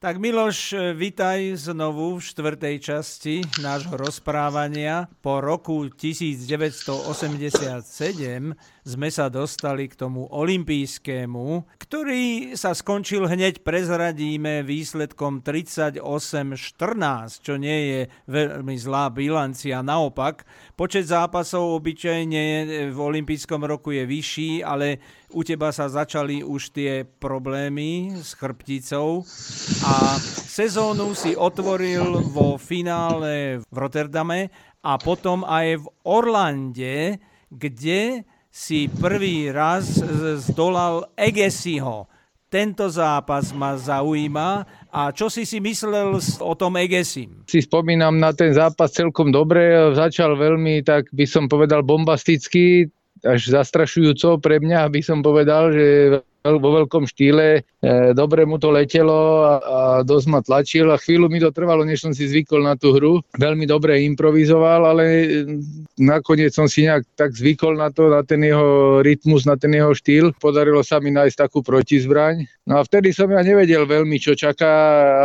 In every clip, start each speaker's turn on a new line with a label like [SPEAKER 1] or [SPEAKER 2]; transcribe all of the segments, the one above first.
[SPEAKER 1] Tak Miloš, vitaj znovu v štvrtej časti nášho rozprávania. Po roku 1987 sme sa dostali k tomu olympijskému, ktorý sa skončil hneď, prezradíme, výsledkom 38-14, čo nie je veľmi zlá bilancia. Naopak, počet zápasov obyčajne v olympijskom roku je vyšší, ale u teba sa začali už tie problémy s chrbticou a sezónu si otvoril vo finále v Rotterdame a potom aj v Orlande, kde si prvý raz zdolal Egesiho. Tento zápas ma zaujíma. A čo si si myslel o tom Egesim?
[SPEAKER 2] Si spomínam na ten zápas celkom dobre. Začal veľmi, tak by som povedal, bombasticky až zastrašujúco pre mňa, aby som povedal, že vo veľkom štýle, e, dobre mu to letelo a, a dosť ma tlačil a chvíľu mi to trvalo, než som si zvykol na tú hru. Veľmi dobre improvizoval, ale nakoniec som si nejak tak zvykol na to, na ten jeho rytmus, na ten jeho štýl. Podarilo sa mi nájsť takú protizbraň. No a vtedy som ja nevedel veľmi, čo čaká,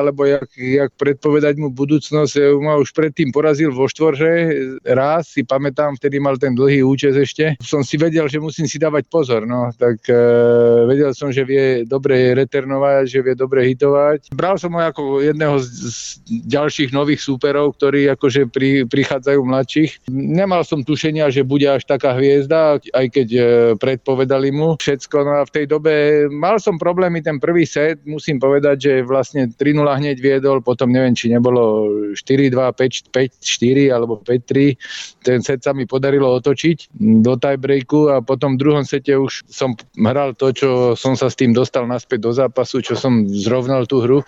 [SPEAKER 2] alebo jak, jak predpovedať mu budúcnosť. Ja ma už predtým porazil vo štvorže raz, si pamätám, vtedy mal ten dlhý účes ešte. Som si vedel, že musím si dávať pozor, no, tak e, vedel vedel som, že vie dobre reternovať, že vie dobre hitovať. Bral som ho ako jedného z, z ďalších nových súperov, ktorí akože pri, prichádzajú mladších. Nemal som tušenia, že bude až taká hviezda, aj keď e, predpovedali mu všetko. No a v tej dobe mal som problémy ten prvý set, musím povedať, že vlastne 3-0 hneď viedol, potom neviem, či nebolo 4-2, 5-4 alebo 5-3. Ten set sa mi podarilo otočiť do tiebreaku a potom v druhom sete už som hral to, čo som sa s tým dostal naspäť do zápasu, čo som zrovnal tú hru.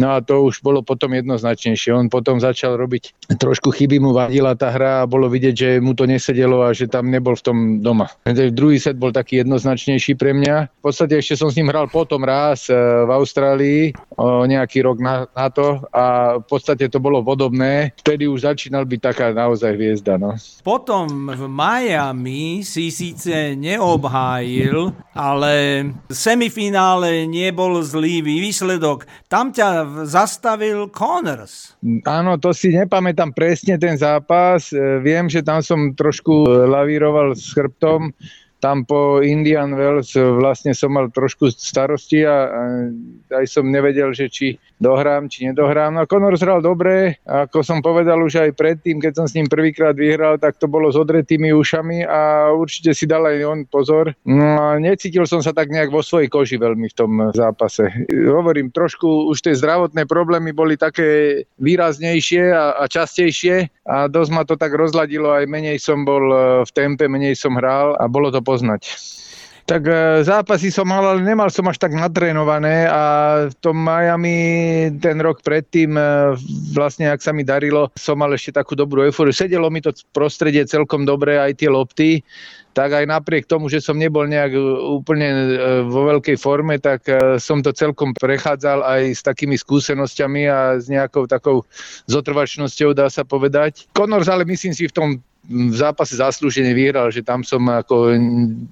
[SPEAKER 2] No a to už bolo potom jednoznačnejšie. On potom začal robiť trošku chyby, mu vadila tá hra a bolo vidieť, že mu to nesedelo a že tam nebol v tom doma. Druhý set bol taký jednoznačnejší pre mňa. V podstate ešte som s ním hral potom raz e, v Austrálii, nejaký rok na, na to a v podstate to bolo podobné. Vtedy už začínal byť taká naozaj hviezda. No.
[SPEAKER 1] Potom v Miami si síce neobhájil, ale semifinále nebol zlý výsledok. Tam ťa zastavil Connors.
[SPEAKER 2] Áno, to si nepamätám presne ten zápas. E, viem, že tam som trošku lavíroval s chrbtom tam po Indian Wells vlastne som mal trošku starosti a, aj som nevedel, že či dohrám, či nedohrám. No Conor hral dobre, ako som povedal už aj predtým, keď som s ním prvýkrát vyhral, tak to bolo s odretými ušami a určite si dal aj on pozor. No necítil som sa tak nejak vo svojej koži veľmi v tom zápase. Hovorím, trošku už tie zdravotné problémy boli také výraznejšie a, a častejšie a dosť ma to tak rozladilo, aj menej som bol v tempe, menej som hral a bolo to poznať tak e, zápasy som mal, ale nemal som až tak natrénované a v tom Miami ten rok predtým e, vlastne, ak sa mi darilo, som mal ešte takú dobrú eufóriu. Sedelo mi to prostredie celkom dobre, aj tie lopty, tak aj napriek tomu, že som nebol nejak e, úplne vo veľkej forme, tak som to celkom prechádzal aj s takými skúsenosťami a s nejakou takou zotrvačnosťou, dá sa povedať. Connors ale myslím si v tom v zápase zaslúžene vyhral, že tam som ako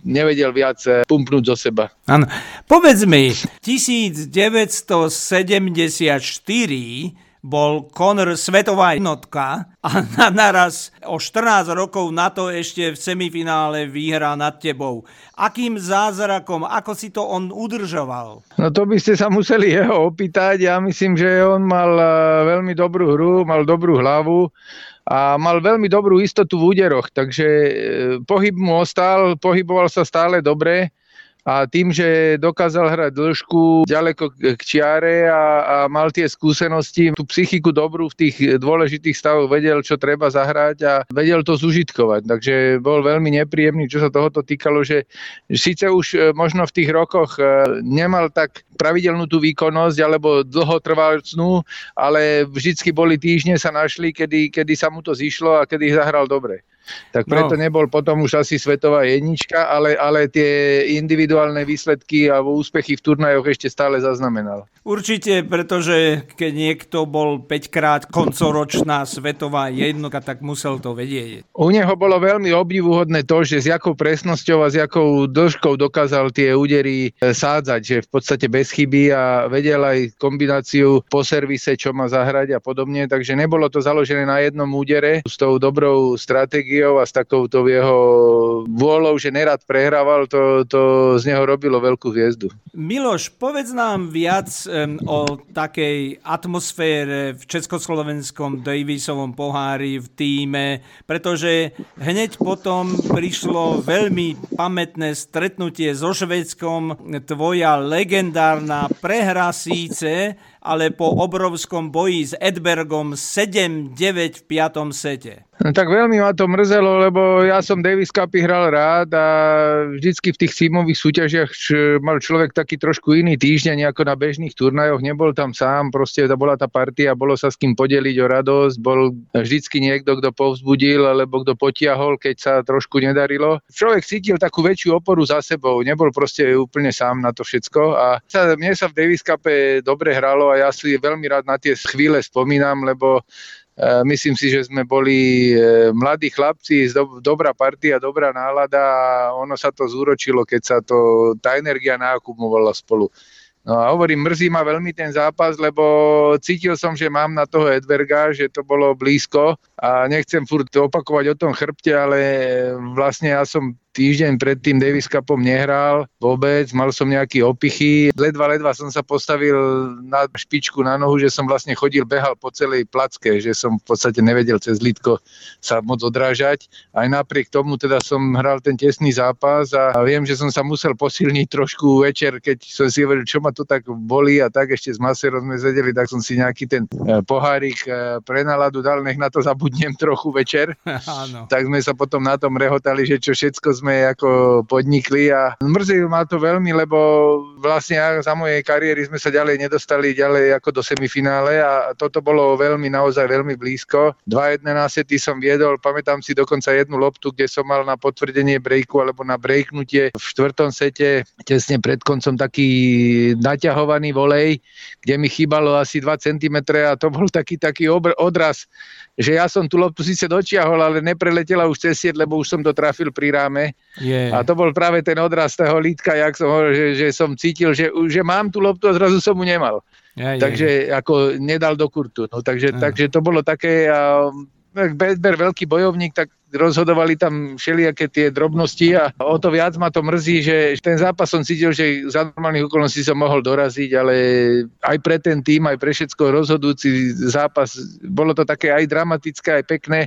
[SPEAKER 2] nevedel viac eh, pumpnúť zo seba.
[SPEAKER 1] Áno. Povedz mi, 1974 bol Conor svetová jednotka a naraz o 14 rokov na to ešte v semifinále vyhrá nad tebou. Akým zázrakom, ako si to on udržoval?
[SPEAKER 2] No to by ste sa museli jeho opýtať. Ja myslím, že on mal eh, veľmi dobrú hru, mal dobrú hlavu a mal veľmi dobrú istotu v úderoch, takže e, pohyb mu ostal, pohyboval sa stále dobre a tým, že dokázal hrať dĺžku ďaleko k čiare a, a mal tie skúsenosti, tú psychiku dobrú v tých dôležitých stavoch, vedel, čo treba zahrať a vedel to zužitkovať. Takže bol veľmi nepríjemný, čo sa tohoto týkalo, že síce už e, možno v tých rokoch e, nemal tak pravidelnú tú výkonnosť alebo dlhotrvalcnú, ale vždycky boli týždne sa našli, kedy, kedy sa mu to zišlo a kedy zahral dobre. Tak preto no. nebol potom už asi svetová jednička, ale, ale tie individuálne výsledky a úspechy v turnajoch ešte stále zaznamenal.
[SPEAKER 1] Určite, pretože keď niekto bol 5 krát koncoročná svetová jednotka, tak musel to vedieť.
[SPEAKER 2] U neho bolo veľmi obdivuhodné to, že s jakou presnosťou a s jakou dĺžkou dokázal tie údery e, sádzať, že v podstate bez chyby a vedel aj kombináciu po servise, čo má zahrať a podobne, takže nebolo to založené na jednom údere. S tou dobrou stratégiou a s takouto jeho vôľou, že nerad prehrával, to, to z neho robilo veľkú hviezdu.
[SPEAKER 1] Miloš, povedz nám viac o takej atmosfére v československom Davisovom pohári v týme, pretože hneď potom prišlo veľmi pamätné stretnutie so Švedskom, tvoja legendárna prehra síce, ale po obrovskom boji s Edbergom 7-9 v 5. sete.
[SPEAKER 2] No, tak veľmi ma to mrzelo, lebo ja som Davis Cupy hral rád a vždycky v tých tímových súťažiach mal človek taký trošku iný týždeň ako na bežných turnajoch. Nebol tam sám, proste bola tá partia, bolo sa s kým podeliť o radosť, bol vždycky niekto, kto povzbudil alebo kto potiahol, keď sa trošku nedarilo. Človek cítil takú väčšiu oporu za sebou, nebol proste úplne sám na to všetko a sa, mne sa v Davis Cupe dobre hralo a ja si veľmi rád na tie chvíle spomínam, lebo myslím si, že sme boli e, mladí chlapci, dobrá partia, dobrá nálada a ono sa to zúročilo, keď sa to, tá energia naakumulovala spolu. No a hovorím, mrzí ma veľmi ten zápas, lebo cítil som, že mám na toho Edberga, že to bolo blízko a nechcem furt opakovať o tom chrbte, ale vlastne ja som týždeň pred tým Davis Cupom nehral vôbec, mal som nejaký opichy. Ledva, ledva som sa postavil na špičku na nohu, že som vlastne chodil, behal po celej placke, že som v podstate nevedel cez lidko sa moc odrážať. Aj napriek tomu teda som hral ten tesný zápas a viem, že som sa musel posilniť trošku večer, keď som si hovoril, čo ma to tak boli a tak ešte s maserom sme zvedeli, tak som si nejaký ten e, pohárik e, pre náladu dal, nech na to zabudnem trochu večer. Tak sme sa potom na tom rehotali, že čo všetko sme ako podnikli a mrzí ma to veľmi, lebo vlastne za mojej kariéry sme sa ďalej nedostali ďalej ako do semifinále a toto bolo veľmi, naozaj veľmi blízko. Dva jedné násety som viedol, pamätám si dokonca jednu loptu, kde som mal na potvrdenie breaku alebo na breaknutie v štvrtom sete tesne pred koncom taký naťahovaný volej, kde mi chýbalo asi 2 cm a to bol taký, taký obr- odraz že ja som tú loptu síce dočiahol, ale nepreletela už cez sieť, lebo už som to trafil pri ráme. Yeah. A to bol práve ten odraz toho lítka, jak som hovoril, že, že som cítil, že, že mám tú loptu a zrazu som mu nemal. Yeah, yeah. Takže ako nedal do kurtu. No, takže, yeah. takže to bolo také, a, Bedber veľký bojovník, tak rozhodovali tam všelijaké tie drobnosti a o to viac ma to mrzí, že ten zápas som cítil, že za normálnych okolností som mohol doraziť, ale aj pre ten tým, aj pre všetko rozhodujúci zápas, bolo to také aj dramatické, aj pekné,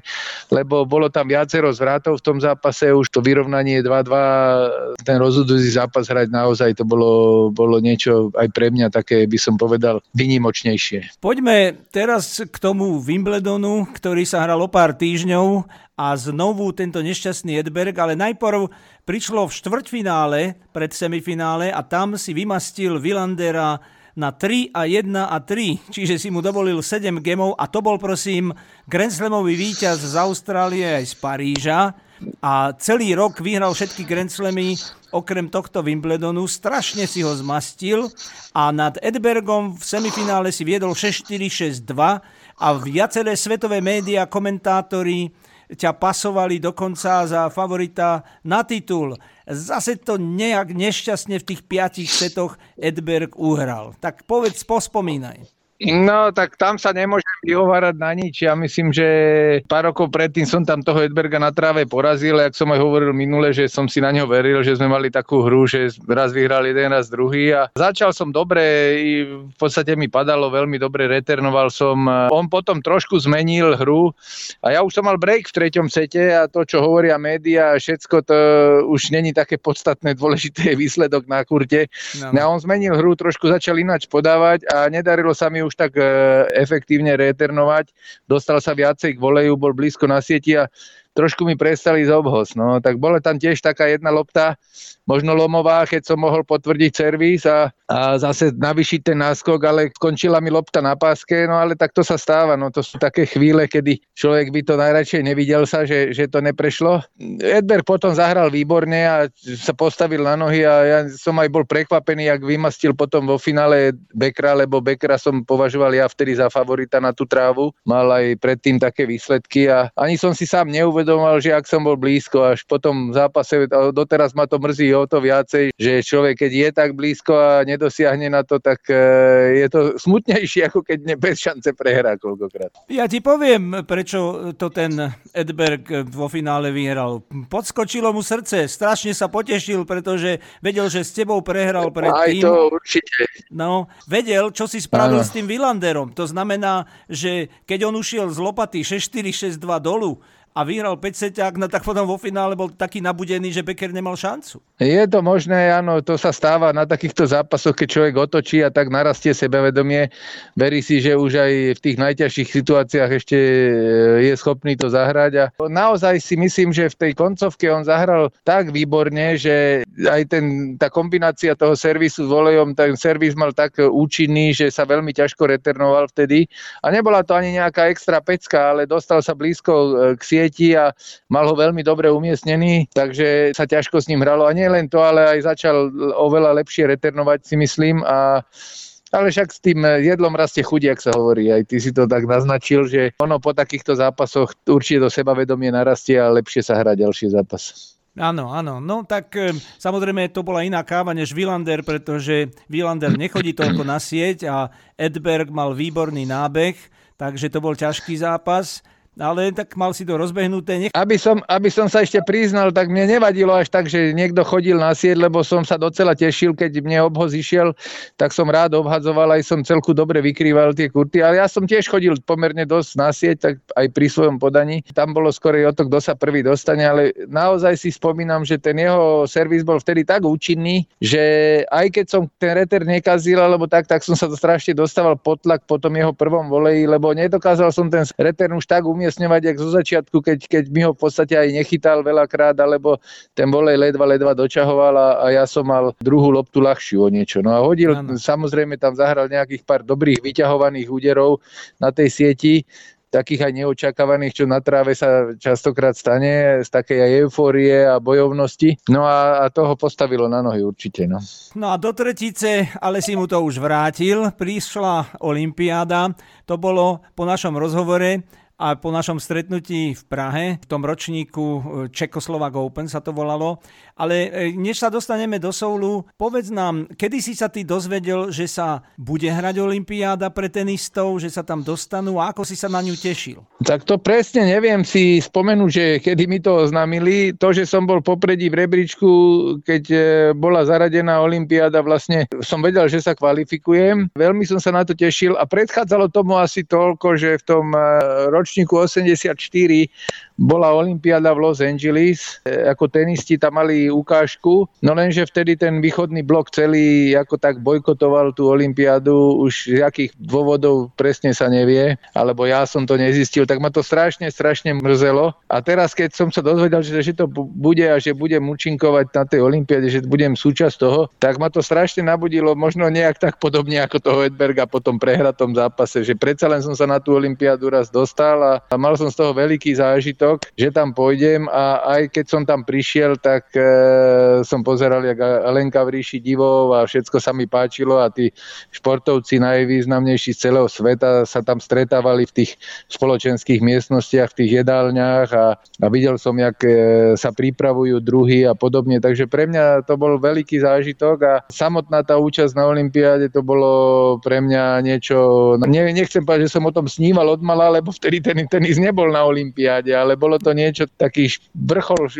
[SPEAKER 2] lebo bolo tam viacero zvrátov v tom zápase, už to vyrovnanie 2-2, ten rozhodujúci zápas hrať naozaj to bolo, bolo niečo aj pre mňa také, by som povedal, vynimočnejšie.
[SPEAKER 1] Poďme teraz k tomu Wimbledonu, ktorý sa hral o pár týždňov a znovu tento nešťastný Edberg, ale najprv prišlo v štvrťfinále pred semifinále a tam si vymastil Vilandera na 3 a 1 a 3, čiže si mu dovolil 7 gemov a to bol prosím Grand Slamový víťaz z Austrálie aj z Paríža. A celý rok vyhral všetky Grand Slamy okrem tohto Wimbledonu, strašne si ho zmastil a nad Edbergom v semifinále si viedol 6-4, 6-2 a viaceré svetové médiá, komentátori ťa pasovali dokonca za favorita na titul. Zase to nejak nešťastne v tých piatich setoch Edberg uhral. Tak povedz, pospomínaj.
[SPEAKER 2] No, tak tam sa nemôžem vyhovárať na nič. Ja myslím, že pár rokov predtým som tam toho Edberga na tráve porazil, jak som aj hovoril minule, že som si na ňo veril, že sme mali takú hru, že raz vyhral jeden, raz druhý a začal som dobre, v podstate mi padalo veľmi dobre, returnoval som. On potom trošku zmenil hru a ja už som mal break v treťom sete a to, čo hovoria médiá, všetko to už není také podstatné, dôležité výsledok na kurte. No. A on zmenil hru, trošku začal ináč podávať a nedarilo sa mi už tak e, efektívne reeternovať. Dostal sa viacej k voleju, bol blízko na sieti a trošku mi prestali z obhoz. No, tak bola tam tiež taká jedna lopta, možno lomová, keď som mohol potvrdiť servis a, a zase navyšiť ten náskok, ale skončila mi lopta na páske, no ale tak to sa stáva, no to sú také chvíle, kedy človek by to najradšej nevidel sa, že, že to neprešlo. Edberg potom zahral výborne a sa postavil na nohy a ja som aj bol prekvapený, ak vymastil potom vo finále Bekra, lebo Bekra som považoval ja vtedy za favorita na tú trávu. Mal aj predtým také výsledky a ani som si sám neuvedomoval, že ak som bol blízko, až potom v zápase, doteraz ma to mrzí o to viacej, že človek, keď je tak blízko a nedosiahne na to, tak e, je to smutnejšie, ako keď ne bez šance prehrá koľkokrát.
[SPEAKER 1] Ja ti poviem, prečo to ten Edberg vo finále vyhral. Podskočilo mu srdce, strašne sa potešil, pretože vedel, že s tebou prehral predtým. Aj
[SPEAKER 2] to určite.
[SPEAKER 1] No, vedel, čo si spravil ano. s tým Villanderom. To znamená, že keď on ušiel z lopaty 6-4, 6-2 dolu, a vyhral 5 seťák, no tak potom vo finále bol taký nabudený, že Becker nemal šancu.
[SPEAKER 2] Je to možné, áno, to sa stáva na takýchto zápasoch, keď človek otočí a tak narastie sebevedomie. Verí si, že už aj v tých najťažších situáciách ešte e, je schopný to zahrať a naozaj si myslím, že v tej koncovke on zahral tak výborne, že aj ten, tá kombinácia toho servisu s volejom, ten servis mal tak účinný, že sa veľmi ťažko returnoval vtedy a nebola to ani nejaká extra pecka, ale dostal sa blízko e, k sieti sieti a mal ho veľmi dobre umiestnený, takže sa ťažko s ním hralo. A nie len to, ale aj začal oveľa lepšie returnovať si myslím a ale však s tým jedlom rastie chuť, ak sa hovorí. Aj ty si to tak naznačil, že ono po takýchto zápasoch určite do sebavedomie narastie a lepšie sa hrá ďalší zápas.
[SPEAKER 1] Áno, áno. No tak samozrejme to bola iná káva než Villander, pretože Villander nechodí toľko na sieť a Edberg mal výborný nábeh, takže to bol ťažký zápas ale tak mal si to rozbehnuté. Nech...
[SPEAKER 2] Aby, som, aby som sa ešte priznal, tak mne nevadilo až tak, že niekto chodil na sieť, lebo som sa docela tešil, keď mne obhoz išiel, tak som rád obhadzoval, aj som celku dobre vykrýval tie kurty, ale ja som tiež chodil pomerne dosť na sieť, tak aj pri svojom podaní. Tam bolo skorej o to, kto sa prvý dostane, ale naozaj si spomínam, že ten jeho servis bol vtedy tak účinný, že aj keď som ten reter nekazil, alebo tak, tak som sa to strašne dostával pod tlak po tom jeho prvom voleji, lebo nedokázal som ten reter už tak umieť umiestňovať, jak zo začiatku, keď, keď mi ho v podstate aj nechytal veľakrát, alebo ten volej ledva, ledva dočahoval a, a ja som mal druhú loptu ľahšiu o niečo. No a hodil, ano. samozrejme tam zahral nejakých pár dobrých vyťahovaných úderov na tej sieti, takých aj neočakávaných, čo na tráve sa častokrát stane, z takej aj eufórie a bojovnosti. No a, a toho postavilo na nohy určite. No.
[SPEAKER 1] no a do tretice, ale si mu to už vrátil, prišla Olympiáda, to bolo po našom rozhovore a po našom stretnutí v Prahe, v tom ročníku e, Čekoslovak Open sa to volalo. Ale e, než sa dostaneme do Soulu, povedz nám, kedy si sa ty dozvedel, že sa bude hrať Olympiáda pre tenistov, že sa tam dostanú a ako si sa na ňu tešil?
[SPEAKER 2] Tak to presne neviem si spomenúť, že kedy mi to oznámili. To, že som bol popredí v rebríčku, keď e, bola zaradená Olympiáda, vlastne som vedel, že sa kvalifikujem. Veľmi som sa na to tešil a predchádzalo tomu asi toľko, že v tom ročníku ročníku 84 bola Olympiáda v Los Angeles. E, ako tenisti tam mali ukážku, no lenže vtedy ten východný blok celý ako tak bojkotoval tú Olympiádu, už z akých dôvodov presne sa nevie, alebo ja som to nezistil, tak ma to strašne, strašne mrzelo. A teraz, keď som sa dozvedel, že, že to bude a že budem účinkovať na tej Olympiáde, že budem súčasť toho, tak ma to strašne nabudilo, možno nejak tak podobne ako toho Edberga po tom prehratom zápase, že predsa len som sa na tú Olympiádu raz dostal a, a mal som z toho veľký zážitok, že tam pôjdem a aj keď som tam prišiel, tak e, som pozeral, jak Lenka v ríši divov a všetko sa mi páčilo a tí športovci najvýznamnejší z celého sveta sa tam stretávali v tých spoločenských miestnostiach, v tých jedálniach a, a videl som, jak e, sa pripravujú druhy a podobne, takže pre mňa to bol veľký zážitok a samotná tá účasť na Olympiáde to bolo pre mňa niečo, ne, nechcem povedať, že som o tom sníval od mala, lebo vtedy ten tenis nebol na Olympiáde, ale bolo to niečo taký vrchol e,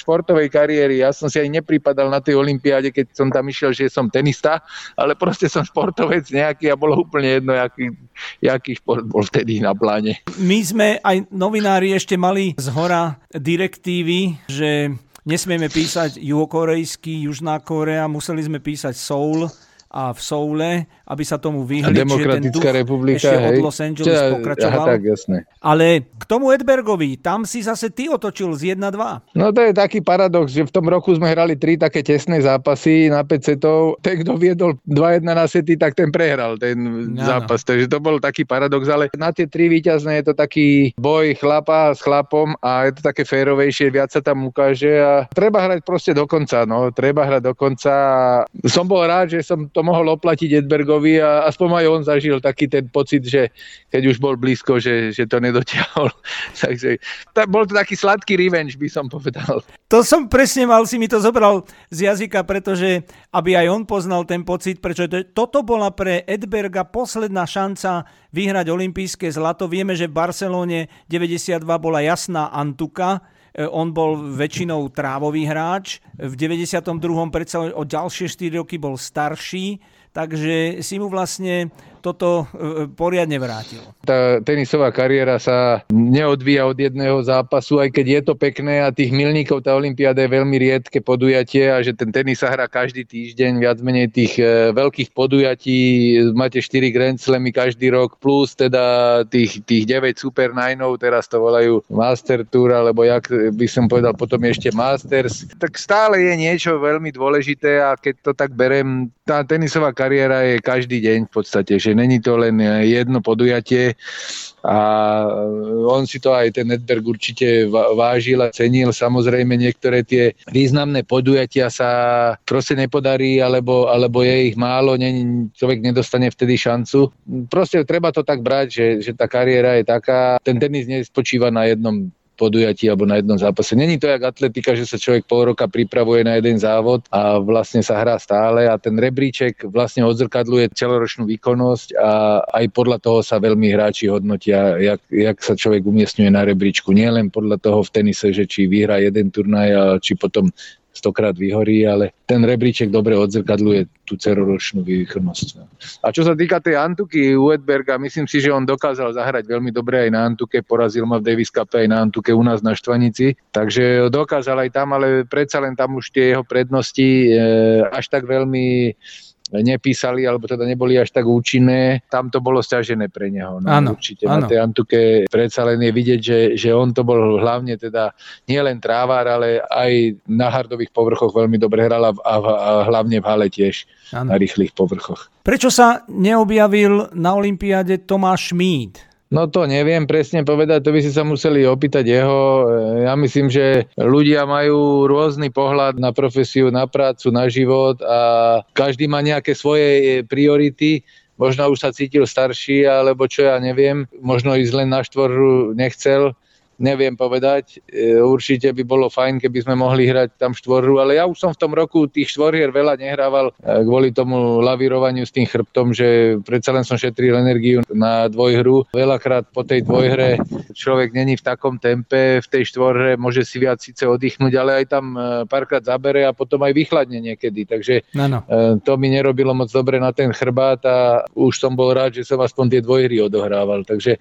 [SPEAKER 2] športovej kariéry. Ja som si aj nepripadal na tej Olympiáde, keď som tam išiel, že som tenista, ale proste som športovec nejaký a bolo úplne jedno, aký, aký šport bol vtedy na pláne.
[SPEAKER 1] My sme aj novinári ešte mali z hora direktívy, že nesmieme písať juhokorejský, Južná Korea, museli sme písať Soul a v Soule aby sa tomu vyhli.
[SPEAKER 2] Demokratická
[SPEAKER 1] ten
[SPEAKER 2] republika,
[SPEAKER 1] ešte
[SPEAKER 2] hej.
[SPEAKER 1] od Los Angeles Čiže, pokračoval.
[SPEAKER 2] Aha, tak, jasné.
[SPEAKER 1] Ale k tomu Edbergovi, tam si zase ty otočil z 1-2.
[SPEAKER 2] No to je taký paradox, že v tom roku sme hrali tri také tesné zápasy na 5 setov. Ten, kto viedol 2-1 na sety, tak ten prehral ten no, zápas. No. Takže to bol taký paradox, ale na tie tri víťazné je to taký boj chlapa s chlapom a je to také férovejšie, viac sa tam ukáže a treba hrať proste do konca, no. Treba hrať do konca. Som bol rád, že som to mohol oplatiť Edbergovi a aspoň aj on zažil taký ten pocit, že keď už bol blízko, že, že to nedotiahol. Takže tá, bol to taký sladký revenge, by som povedal.
[SPEAKER 1] To som presne mal, si mi to zobral z jazyka, pretože aby aj on poznal ten pocit, prečo to, toto bola pre Edberga posledná šanca vyhrať olympijské zlato. Vieme, že v Barcelóne 92 bola jasná Antuka, e, on bol väčšinou trávový hráč, v 92. predsa o ďalšie 4 roky bol starší, takže si mu vlastne toto e, poriadne vrátil.
[SPEAKER 2] Tá tenisová kariéra sa neodvíja od jedného zápasu, aj keď je to pekné a tých milníkov tá Olympiáda je veľmi riedke podujatie a že ten tenis sa hrá každý týždeň, viac menej tých e, veľkých podujatí, máte 4 Grand Slamy každý rok, plus teda tých, tých 9 Super Nineov, teraz to volajú Master Tour, alebo jak by som povedal potom ešte Masters, tak stále je niečo veľmi dôležité a keď to tak berem, tá tenisová kariéra je každý deň v podstate, že není to len jedno podujatie a on si to aj ten Edberg určite vážil a cenil. Samozrejme niektoré tie významné podujatia sa proste nepodarí, alebo, alebo je ich málo, ne, človek nedostane vtedy šancu. Proste treba to tak brať, že, že tá kariéra je taká, ten tenis nespočíva na jednom podujatí alebo na jednom zápase. Není to jak atletika, že sa človek pol roka pripravuje na jeden závod a vlastne sa hrá stále a ten rebríček vlastne odzrkadluje celoročnú výkonnosť a aj podľa toho sa veľmi hráči hodnotia, jak, jak sa človek umiestňuje na rebríčku. Nie len podľa toho v tenise, že či vyhrá jeden turnaj a či potom stokrát vyhorí, ale ten rebríček dobre odzrkadluje tú celoročnú výkonnosť. A čo sa týka tej Antuky Uedberga, myslím si, že on dokázal zahrať veľmi dobre aj na Antuke, porazil ma v Davis Cup aj na Antuke u nás na Štvanici, takže dokázal aj tam, ale predsa len tam už tie jeho prednosti e, až tak veľmi nepísali, alebo teda neboli až tak účinné, tam to bolo stiažené pre neho. No, ano, určite ano. na tej Antuke predsa len je vidieť, že, že on to bol hlavne teda nielen trávár, ale aj na hardových povrchoch veľmi dobre hral a, a, a hlavne v hale tiež ano. na rýchlych povrchoch.
[SPEAKER 1] Prečo sa neobjavil na Olympiáde Tomáš Šmíd?
[SPEAKER 2] No to neviem presne povedať, to by si sa museli opýtať jeho. Ja myslím, že ľudia majú rôzny pohľad na profesiu, na prácu, na život a každý má nejaké svoje priority. Možno už sa cítil starší, alebo čo ja neviem. Možno ísť len na štvoru nechcel neviem povedať. E, určite by bolo fajn, keby sme mohli hrať tam štvorhru, ale ja už som v tom roku tých štvorhier veľa nehrával e, kvôli tomu lavírovaniu s tým chrbtom, že predsa len som šetril energiu na dvojhru. Veľakrát po tej dvojhre človek není v takom tempe, v tej štvorhre môže si viac síce oddychnúť, ale aj tam e, párkrát zabere a potom aj vychladne niekedy. Takže no, no. to mi nerobilo moc dobre na ten chrbát a už som bol rád, že som aspoň tie dvojhry odohrával. Takže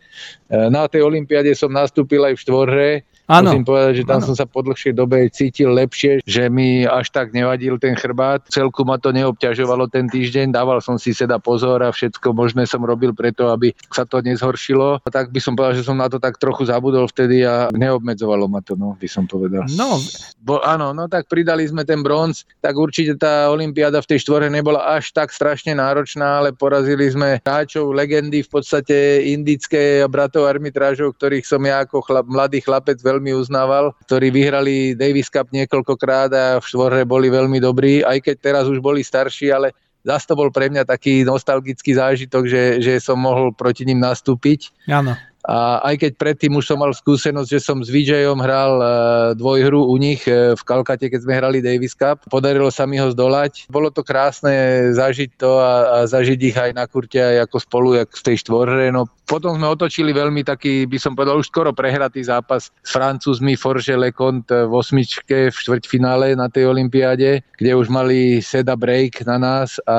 [SPEAKER 2] na tej olympiade som nastúpil aj v štvorhre. Ano. Musím povedať, že tam ano. som sa po dlhšej dobe cítil lepšie, že mi až tak nevadil ten chrbát. Celku ma to neobťažovalo ten týždeň, dával som si seda pozor a všetko možné som robil preto, aby sa to nezhoršilo. A tak by som povedal, že som na to tak trochu zabudol vtedy a neobmedzovalo ma to, no, by som povedal.
[SPEAKER 1] No.
[SPEAKER 2] Bo, áno, no tak pridali sme ten bronz, tak určite tá olympiáda v tej štvorhe nebola až tak strašne náročná, ale porazili sme hráčov, legendy v podstate indické a bratov arbitrážov, ktorých som ja ako chlap, mladý chlapec veľmi uznával, ktorí vyhrali Davis Cup niekoľkokrát a v štvorhe boli veľmi dobrí, aj keď teraz už boli starší, ale zase to bol pre mňa taký nostalgický zážitok, že, že som mohol proti ním nastúpiť.
[SPEAKER 1] Áno.
[SPEAKER 2] A aj keď predtým už som mal skúsenosť, že som s VJom hral e, dvojhru u nich e, v Kalkate, keď sme hrali Davis Cup. Podarilo sa mi ho zdolať. Bolo to krásne zažiť to a, a zažiť ich aj na kurte aj ako spolu, jak v tej štvorhre. No, potom sme otočili veľmi taký, by som povedal, už skoro prehratý zápas s Francúzmi Forge Leconte v osmičke v štvrťfinále na tej olympiáde, kde už mali seda break na nás a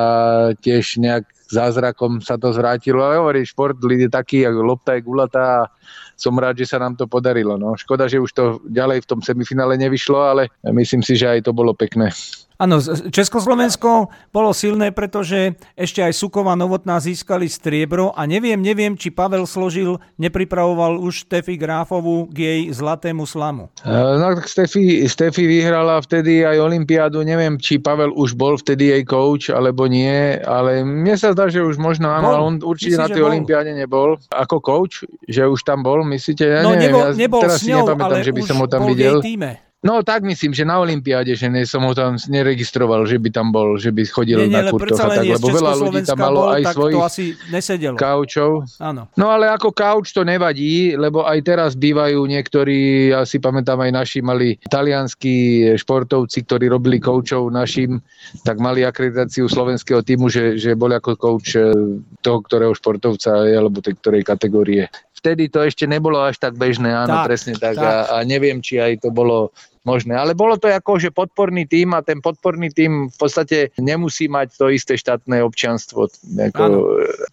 [SPEAKER 2] tiež nejak zázrakom sa to zvrátilo. Ale hovorí, šport je taký, ako lopta je gulatá a som rád, že sa nám to podarilo. No. Škoda, že už to ďalej v tom semifinále nevyšlo, ale myslím si, že aj to bolo pekné.
[SPEAKER 1] Áno, Československo bolo silné, pretože ešte aj Suková Novotná získali striebro a neviem, neviem, či Pavel Složil nepripravoval už Stefy Gráfovu k jej zlatému slamu.
[SPEAKER 2] No tak Stefy, Stefy vyhrala vtedy aj Olympiádu, neviem, či Pavel už bol vtedy jej coach, alebo nie, ale mne sa zdá, že už možno áno, ale on určite Myslí, na tej Olympiáde nebol. Ako coach, že už tam bol, myslíte? Ja
[SPEAKER 1] no
[SPEAKER 2] neviem,
[SPEAKER 1] nebol,
[SPEAKER 2] ja
[SPEAKER 1] nebol
[SPEAKER 2] teraz
[SPEAKER 1] s ňou,
[SPEAKER 2] si nepamätám,
[SPEAKER 1] ale
[SPEAKER 2] že by som ho tam videl.
[SPEAKER 1] Jej týme.
[SPEAKER 2] No tak myslím, že na Olympiáde, že ne, som ho tam neregistroval, že by tam bol, že by chodil
[SPEAKER 1] nie, nie,
[SPEAKER 2] na kurtoch a tak, lebo veľa ľudí tam malo
[SPEAKER 1] bol,
[SPEAKER 2] aj svojich
[SPEAKER 1] to asi nesedelo.
[SPEAKER 2] kaučov.
[SPEAKER 1] Áno.
[SPEAKER 2] No ale ako kauč to nevadí, lebo aj teraz bývajú niektorí, ja si pamätám aj naši mali talianskí športovci, ktorí robili koučov našim, tak mali akreditáciu slovenského týmu, že, že boli ako kouč eh, toho, ktorého športovca alebo tej ktorej kategórie vtedy to ešte nebolo až tak bežné, áno, tak, presne tak. tak. A, a neviem, či aj to bolo možné. Ale bolo to ako, že podporný tým a ten podporný tým v podstate nemusí mať to isté štátne občianstvo. Ako,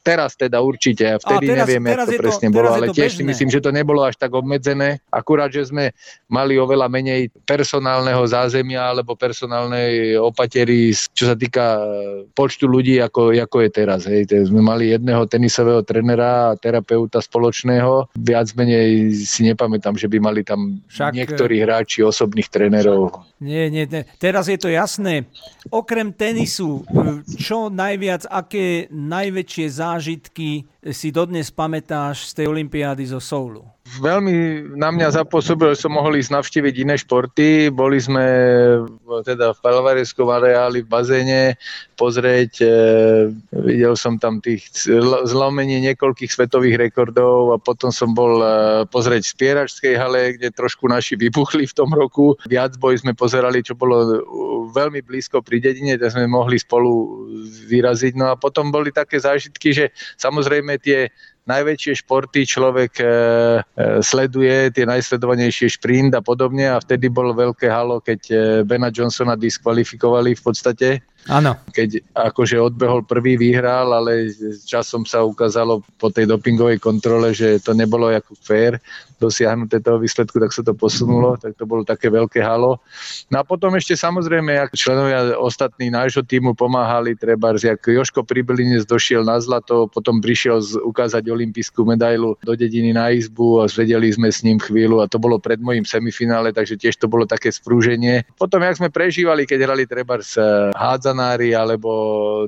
[SPEAKER 2] teraz teda určite, a vtedy a teraz, neviem, teraz ako to presne to, bolo, ale tiež si myslím, že to nebolo až tak obmedzené. Akurát, že sme mali oveľa menej personálneho zázemia alebo personálnej opatery, čo sa týka počtu ľudí, ako, ako je teraz. Hej. Sme mali jedného tenisového trenera a terapeuta spoločného. Viac menej si nepamätám, že by mali tam Však... niektorí hráči osobní súčasných trénerov.
[SPEAKER 1] Nie, nie, nie. Teraz je to jasné. Okrem tenisu, čo najviac, aké najväčšie zážitky si dodnes pamätáš z tej olympiády zo Soulu?
[SPEAKER 2] Veľmi na mňa zapôsobil, že som mohol ísť navštíviť iné športy. Boli sme teda v Palvareskom areáli v bazéne pozrieť. E, videl som tam tých zlomenie niekoľkých svetových rekordov a potom som bol e, pozrieť v spieračskej hale, kde trošku naši vybuchli v tom roku. Viac boj sme pozerali, čo bolo veľmi blízko pri dedine, kde sme mohli spolu vyraziť. No a potom boli také zážitky, že samozrejme tie najväčšie športy človek e, e, sleduje, tie najsledovanejšie šprint a podobne. A vtedy bolo veľké halo, keď e, Bena Johnsona diskvalifikovali v podstate.
[SPEAKER 1] Áno.
[SPEAKER 2] Keď akože odbehol prvý, vyhral, ale časom sa ukázalo po tej dopingovej kontrole, že to nebolo ako fair dosiahnuté toho výsledku, tak sa to posunulo, tak to bolo také veľké halo. No a potom ešte samozrejme, ako členovia ostatní nášho týmu pomáhali, treba, jak Joško Pribelinec došiel na zlato, potom prišiel z, ukázať olimpijskú medailu do dediny na izbu a zvedeli sme s ním chvíľu a to bolo pred mojim semifinále, takže tiež to bolo také sprúženie. Potom, jak sme prežívali, keď hrali treba hádza Kazanári alebo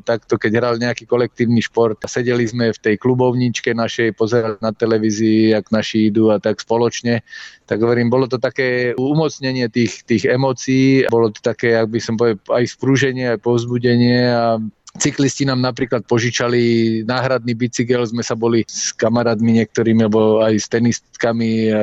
[SPEAKER 2] takto, keď hral nejaký kolektívny šport. Sedeli sme v tej klubovničke našej, pozerali na televízii, jak naši idú a tak spoločne. Tak hovorím, bolo to také umocnenie tých, tých emócií, bolo to také, ak by som povedal, aj sprúženie, aj povzbudenie a Cyklisti nám napríklad požičali náhradný bicykel, sme sa boli s kamarátmi niektorými, alebo aj s tenistkami e,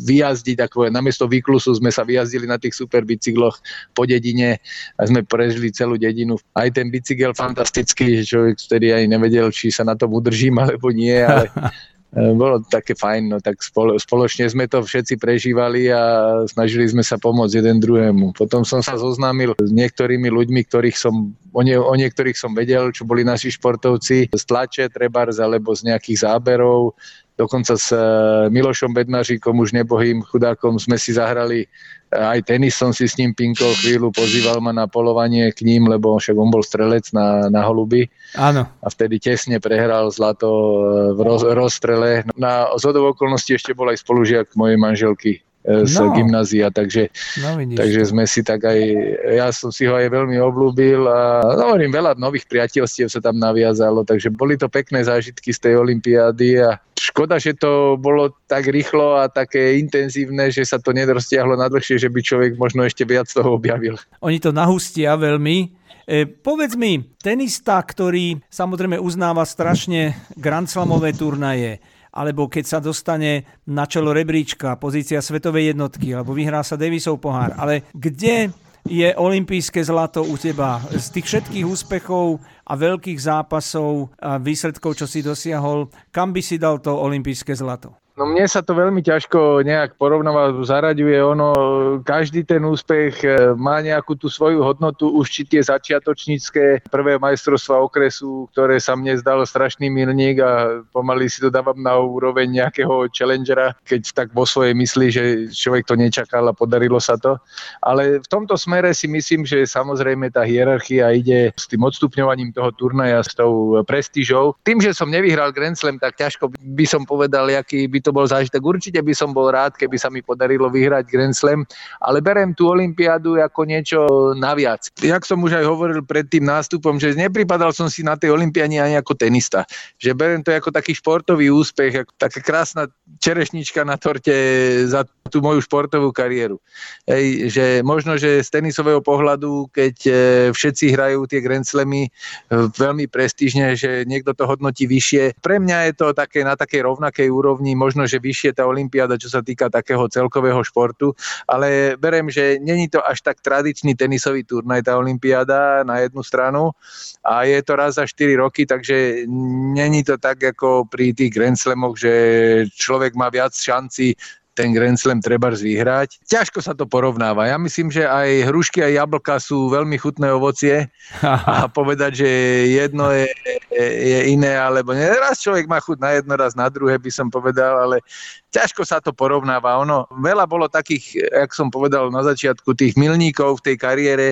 [SPEAKER 2] vyjazdiť, ako namiesto výklusu sme sa vyjazdili na tých super bicykloch po dedine a sme prežili celú dedinu. Aj ten bicykel fantastický, človek vtedy aj nevedel, či sa na tom udržím alebo nie, ale bolo také fajn, no tak spoločne sme to všetci prežívali a snažili sme sa pomôcť jeden druhému. Potom som sa zoznámil s niektorými ľuďmi, ktorých som, o, nie, o niektorých som vedel, čo boli naši športovci z tlače, trebárs, alebo z nejakých záberov, Dokonca s e, Milošom Bednaříkom, už nebohým chudákom, sme si zahrali e, aj tenis som si s ním pinkol chvíľu, pozýval ma na polovanie k ním, lebo však on bol strelec na, na holuby.
[SPEAKER 1] Áno.
[SPEAKER 2] A vtedy tesne prehral zlato e, v roz, rozstrele. Na zhodov okolností ešte bol aj spolužiak mojej manželky z no. gymnázia, takže, no, takže sme si tak aj, ja som si ho aj veľmi oblúbil a hovorím, veľa nových priateľstiev sa tam naviazalo, takže boli to pekné zážitky z tej olympiády a škoda, že to bolo tak rýchlo a také intenzívne, že sa to nedorstiahlo na dlhšie, že by človek možno ešte viac toho objavil.
[SPEAKER 1] Oni to nahustia veľmi. E, povedz mi, tenista, ktorý samozrejme uznáva strašne Grand Slamové turnaje, alebo keď sa dostane na čelo rebríčka, pozícia svetovej jednotky, alebo vyhrá sa Davisov pohár. Ale kde je olympijské zlato u teba? Z tých všetkých úspechov a veľkých zápasov a výsledkov, čo si dosiahol, kam by si dal to olympijské zlato?
[SPEAKER 2] No mne sa to veľmi ťažko nejak porovnáva, zaraďuje ono, každý ten úspech e, má nejakú tú svoju hodnotu, už či tie začiatočnícke prvé majstrovstva okresu, ktoré sa mne zdalo strašný milník a pomaly si to dávam na úroveň nejakého challengera, keď tak vo svojej mysli, že človek to nečakal a podarilo sa to. Ale v tomto smere si myslím, že samozrejme tá hierarchia ide s tým odstupňovaním toho turnaja, s tou prestížou. Tým, že som nevyhral Grand Slam, tak ťažko by som povedal, aký by to bol zážitok. Určite by som bol rád, keby sa mi podarilo vyhrať Grand Slam, ale berem tú Olympiádu ako niečo naviac. Jak som už aj hovoril pred tým nástupom, že nepripadal som si na tej Olympiáne ani ako tenista. Že berem to ako taký športový úspech, ako taká krásna čerešnička na torte za tú moju športovú kariéru. Ej, že možno, že z tenisového pohľadu, keď e, všetci hrajú tie Grand Slamy e, veľmi prestížne, že niekto to hodnotí vyššie. Pre mňa je to také na takej rovnakej úrovni, možno, že vyššie tá Olympiáda, čo sa týka takého celkového športu, ale berem, že není to až tak tradičný tenisový turnaj tá Olympiáda na jednu stranu a je to raz za 4 roky, takže není to tak ako pri tých Grand Slamoch, že človek má viac šanci ten Grand Slam treba vyhrať. Ťažko sa to porovnáva. Ja myslím, že aj hrušky a jablka sú veľmi chutné ovocie a povedať, že jedno je, je iné, alebo nie. Raz človek má chuť na jedno, raz na druhé, by som povedal, ale ťažko sa to porovnáva. Ono, veľa bolo takých, jak som povedal na začiatku, tých milníkov v tej kariére,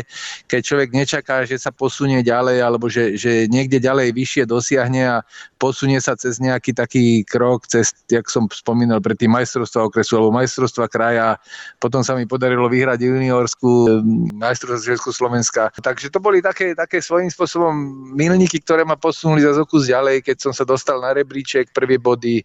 [SPEAKER 2] keď človek nečaká, že sa posunie ďalej, alebo že, že niekde ďalej vyššie dosiahne a posunie sa cez nejaký taký krok, cez, jak som spomínal, pred tým majstrovstva okresu alebo majstrovstva kraja. Potom sa mi podarilo vyhrať juniorskú majstrovstvo Československa. Takže to boli také, také svojím spôsobom milníky, ktoré ma posunuli za zokus ďalej, keď som sa dostal na rebríček, prvé body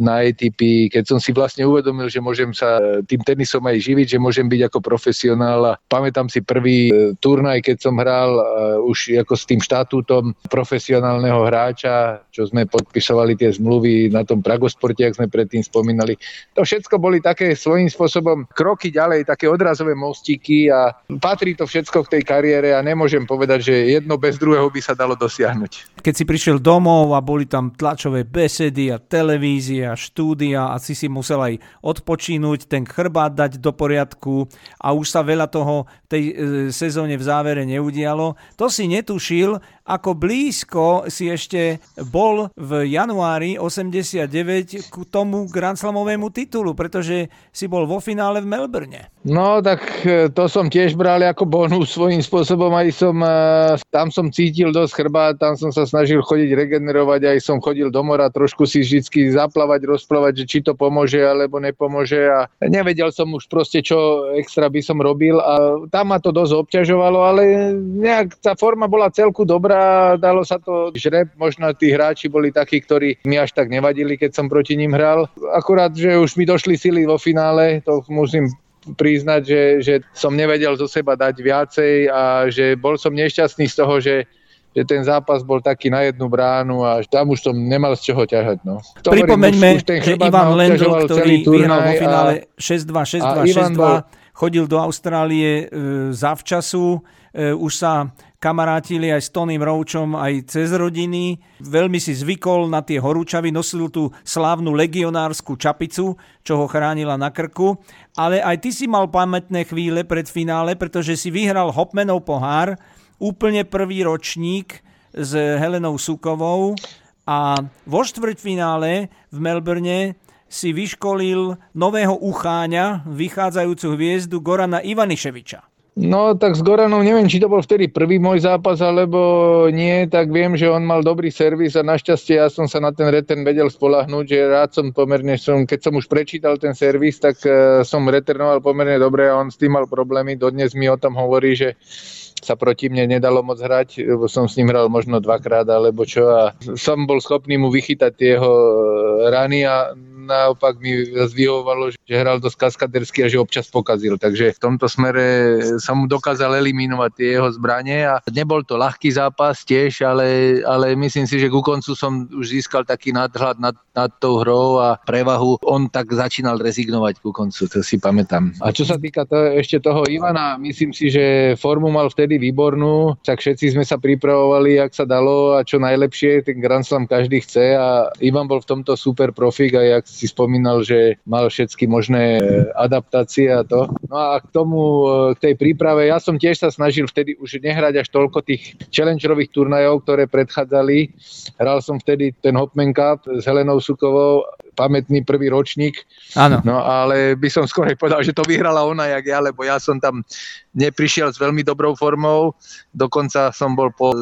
[SPEAKER 2] na ATP, keď som si vlastne uvedomil, že môžem sa tým tenisom aj živiť, že môžem byť ako profesionál a pamätám si prvý e, turnaj, keď som hral e, už ako s tým štatútom profesionálneho hráča, čo sme podpisovali tie zmluvy na tom Pragosporte, ak sme predtým spomínali. To všetko boli také svojím spôsobom kroky ďalej, také odrazové mostíky a patrí to všetko v tej kariére a nemôžem povedať, že jedno bez druhého by sa dalo dosiahnuť.
[SPEAKER 1] Keď si prišiel domov a boli tam tlačové besedy a televízia, štúdia a si si musel aj odpočínuť, ten chrbát dať do poriadku a už sa veľa toho tej e, sezóne v závere neudialo. To si netušil, ako blízko si ešte bol v januári 89 k tomu Grand Slamovému titulu, pretože si bol vo finále v Melbourne.
[SPEAKER 2] No, tak e, to som tiež bral ako bonus svojím spôsobom. Aj som, e, tam som cítil dosť chrbát, tam som sa snažil chodiť regenerovať, aj som chodil do mora, trošku si vždy zaplavať, rozplávať, že či to pomôže alebo nepomôže a nevedel som už proste, čo extra by som robil a tam ma to dosť obťažovalo, ale nejak tá forma bola celku dobrá, dalo sa to žreb, možno tí hráči boli takí, ktorí mi až tak nevadili, keď som proti ním hral. Akurát, že už mi došli sily vo finále, to musím priznať, že, že som nevedel zo seba dať viacej a že bol som nešťastný z toho, že že ten zápas bol taký na jednu bránu a tam už som nemal z čoho ťahať. No.
[SPEAKER 1] Pripomeňme, že Ivan Lendl, ktorý vyhral vo finále 6-2, 6-2, 6-2, chodil do Austrálie e, zavčasu, e, už sa kamarátili aj s Toným Roučom aj cez rodiny. Veľmi si zvykol na tie horúčavy, nosil tú slávnu legionárskú čapicu, čo ho chránila na krku. Ale aj ty si mal pamätné chvíle pred finále, pretože si vyhral Hopmanov pohár, úplne prvý ročník s Helenou Sukovou a vo štvrťfinále v Melbourne si vyškolil nového ucháňa, vychádzajúcu hviezdu Gorana Ivaniševiča.
[SPEAKER 2] No tak s Goranom neviem, či to bol vtedy prvý môj zápas, alebo nie, tak viem, že on mal dobrý servis a našťastie ja som sa na ten return vedel spolahnuť, že rád som pomerne, som, keď som už prečítal ten servis, tak uh, som returnoval pomerne dobre a on s tým mal problémy. Dodnes mi o tom hovorí, že sa proti mne nedalo moc hrať, lebo som s ním hral možno dvakrát alebo čo a som bol schopný mu vychytať jeho e, rany a naopak mi vyhovovalo, že hral dosť kaskadersky a že občas pokazil. Takže v tomto smere som mu dokázal eliminovať tie jeho zbranie a nebol to ľahký zápas tiež, ale, ale myslím si, že ku koncu som už získal taký nadhľad nad, nad tou hrou a prevahu. On tak začínal rezignovať ku koncu, to si pamätám. A čo sa týka to, ešte toho Ivana, myslím si, že formu mal vtedy výbornú, tak všetci sme sa pripravovali, ak sa dalo a čo najlepšie, ten Grand Slam každý chce a Ivan bol v tomto super profik a jak si spomínal, že mal všetky možné adaptácie a to. No a k tomu, k tej príprave, ja som tiež sa snažil vtedy už nehrať až toľko tých challengerových turnajov, ktoré predchádzali. Hral som vtedy ten Hopman Cup s Helenou Sukovou pamätný prvý ročník.
[SPEAKER 1] Áno.
[SPEAKER 2] No ale by som skôr povedal, že to vyhrala ona, jak ja, lebo ja som tam neprišiel s veľmi dobrou formou, dokonca som bol po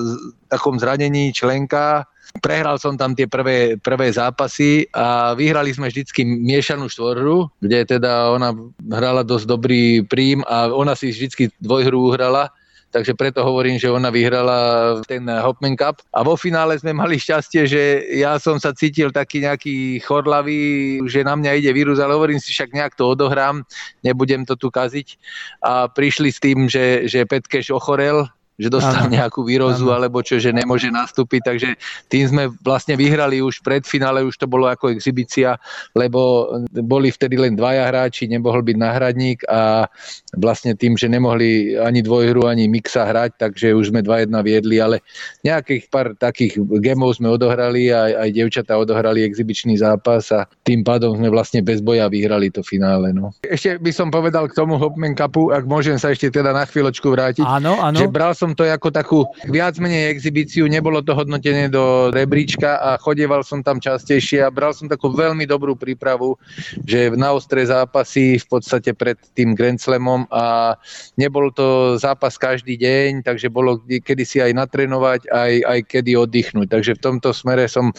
[SPEAKER 2] takom zranení členka, Prehral som tam tie prvé, prvé zápasy a vyhrali sme vždycky miešanú štvorhru, kde teda ona hrala dosť dobrý príjm a ona si vždycky dvojhru uhrala takže preto hovorím, že ona vyhrala ten Hopman Cup. A vo finále sme mali šťastie, že ja som sa cítil taký nejaký chorlavý, že na mňa ide vírus, ale hovorím si, však nejak to odohrám, nebudem to tu kaziť. A prišli s tým, že, že Petkeš ochorel, že dostal ano. nejakú výrozu ano. alebo čo, že nemôže nastúpiť, takže tým sme vlastne vyhrali už pred finále, už to bolo ako exhibícia, lebo boli vtedy len dvaja hráči, nemohol byť náhradník a vlastne tým, že nemohli ani dvojhru, ani mixa hrať, takže už sme 2-1 viedli, ale nejakých pár takých gemov sme odohrali a aj devčatá odohrali exibičný zápas a tým pádom sme vlastne bez boja vyhrali to finále. No. Ešte by som povedal k tomu Hopman Cupu, ak môžem sa ešte teda na chvíľočku vrátiť,
[SPEAKER 1] áno, áno.
[SPEAKER 2] že bral som som to ako takú viac menej exhibíciu, nebolo to hodnotené do rebríčka a chodieval som tam častejšie a bral som takú veľmi dobrú prípravu, že na ostré zápasy v podstate pred tým Grand Slamom a nebol to zápas každý deň, takže bolo kedy si aj natrénovať, aj, aj kedy oddychnúť. Takže v tomto smere som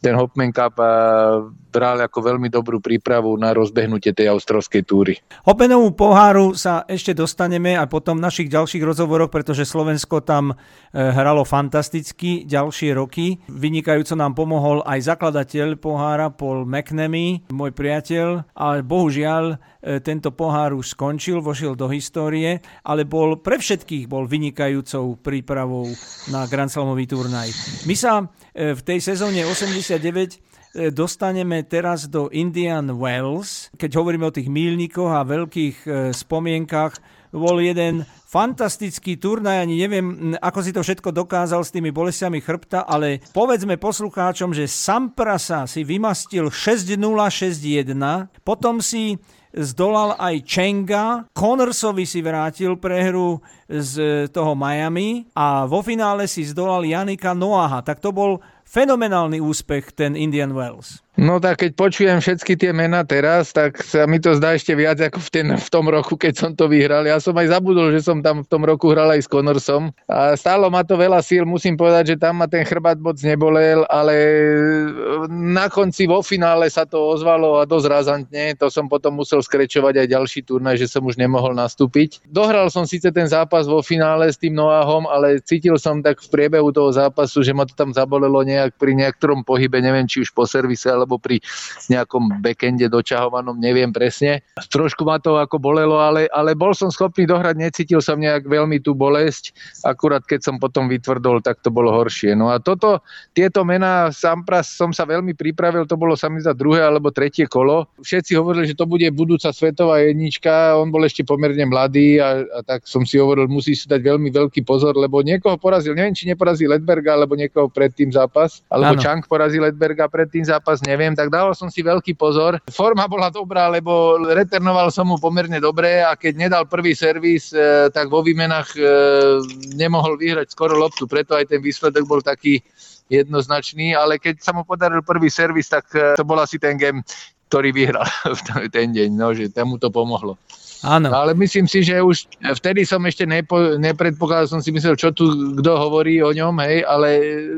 [SPEAKER 2] ten Hopman Cup bral ako veľmi dobrú prípravu na rozbehnutie tej australskej túry.
[SPEAKER 1] Hopmanovú poháru sa ešte dostaneme a potom v našich ďalších rozhovoroch, pretože Slovensko tam e, hralo fantasticky ďalšie roky. Vynikajúco nám pomohol aj zakladateľ pohára Paul McNamee, môj priateľ, ale bohužiaľ e, tento pohár už skončil, vošiel do histórie, ale bol pre všetkých bol vynikajúcou prípravou na Grand Slamový turnaj. My sa e, v tej sezóne 89 E, dostaneme teraz do Indian Wells. Keď hovoríme o tých mílnikoch a veľkých spomienkach, bol jeden fantastický turnaj, ani neviem, ako si to všetko dokázal s tými bolestiami chrbta, ale povedzme poslucháčom, že Samprasa si vymastil 6-0-6-1, potom si zdolal aj Chenga, Connorsovi si vrátil prehru z toho Miami a vo finále si zdolal Janika Noaha. Tak to bol fenomenálny úspech ten Indian Wells.
[SPEAKER 2] No tak keď počujem všetky tie mená teraz, tak sa mi to zdá ešte viac ako v, ten, v tom roku, keď som to vyhral. Ja som aj zabudol, že som tam v tom roku hral aj s Connorsom. A stálo ma to veľa síl, musím povedať, že tam ma ten chrbát moc nebolel, ale na konci vo finále sa to ozvalo a dosť razantne. To som potom musel skrečovať aj ďalší turnaj, že som už nemohol nastúpiť. Dohral som síce ten zápas vo finále s tým Noahom, ale cítil som tak v priebehu toho zápasu, že ma to tam zabolelo nejak pri niektorom pohybe, neviem či už po servise alebo alebo pri nejakom backende dočahovanom, neviem presne. Trošku ma to ako bolelo, ale, ale bol som schopný dohrať, necítil som nejak veľmi tú bolesť, akurát keď som potom vytvrdol, tak to bolo horšie. No a toto, tieto mená Sampras som sa veľmi pripravil, to bolo sa mi za druhé alebo tretie kolo. Všetci hovorili, že to bude budúca svetová jednička, on bol ešte pomerne mladý a, a tak som si hovoril, musí si dať veľmi veľký pozor, lebo niekoho porazil, neviem, či neporazil Ledberga, alebo niekoho predtým zápas, alebo ano. Chang porazil Ledberga predtým zápas, neviem tak dával som si veľký pozor. Forma bola dobrá, lebo returnoval som mu pomerne dobre a keď nedal prvý servis, e, tak vo výmenách e, nemohol vyhrať skoro loptu, preto aj ten výsledok bol taký jednoznačný, ale keď sa mu podaril prvý servis, tak e, to bol asi ten game, ktorý vyhral v ten deň, no, že tomu to pomohlo.
[SPEAKER 1] Áno.
[SPEAKER 2] Ale myslím si, že už vtedy som ešte nepo, nepredpokladal, som si myslel, čo tu kto hovorí o ňom, hej, ale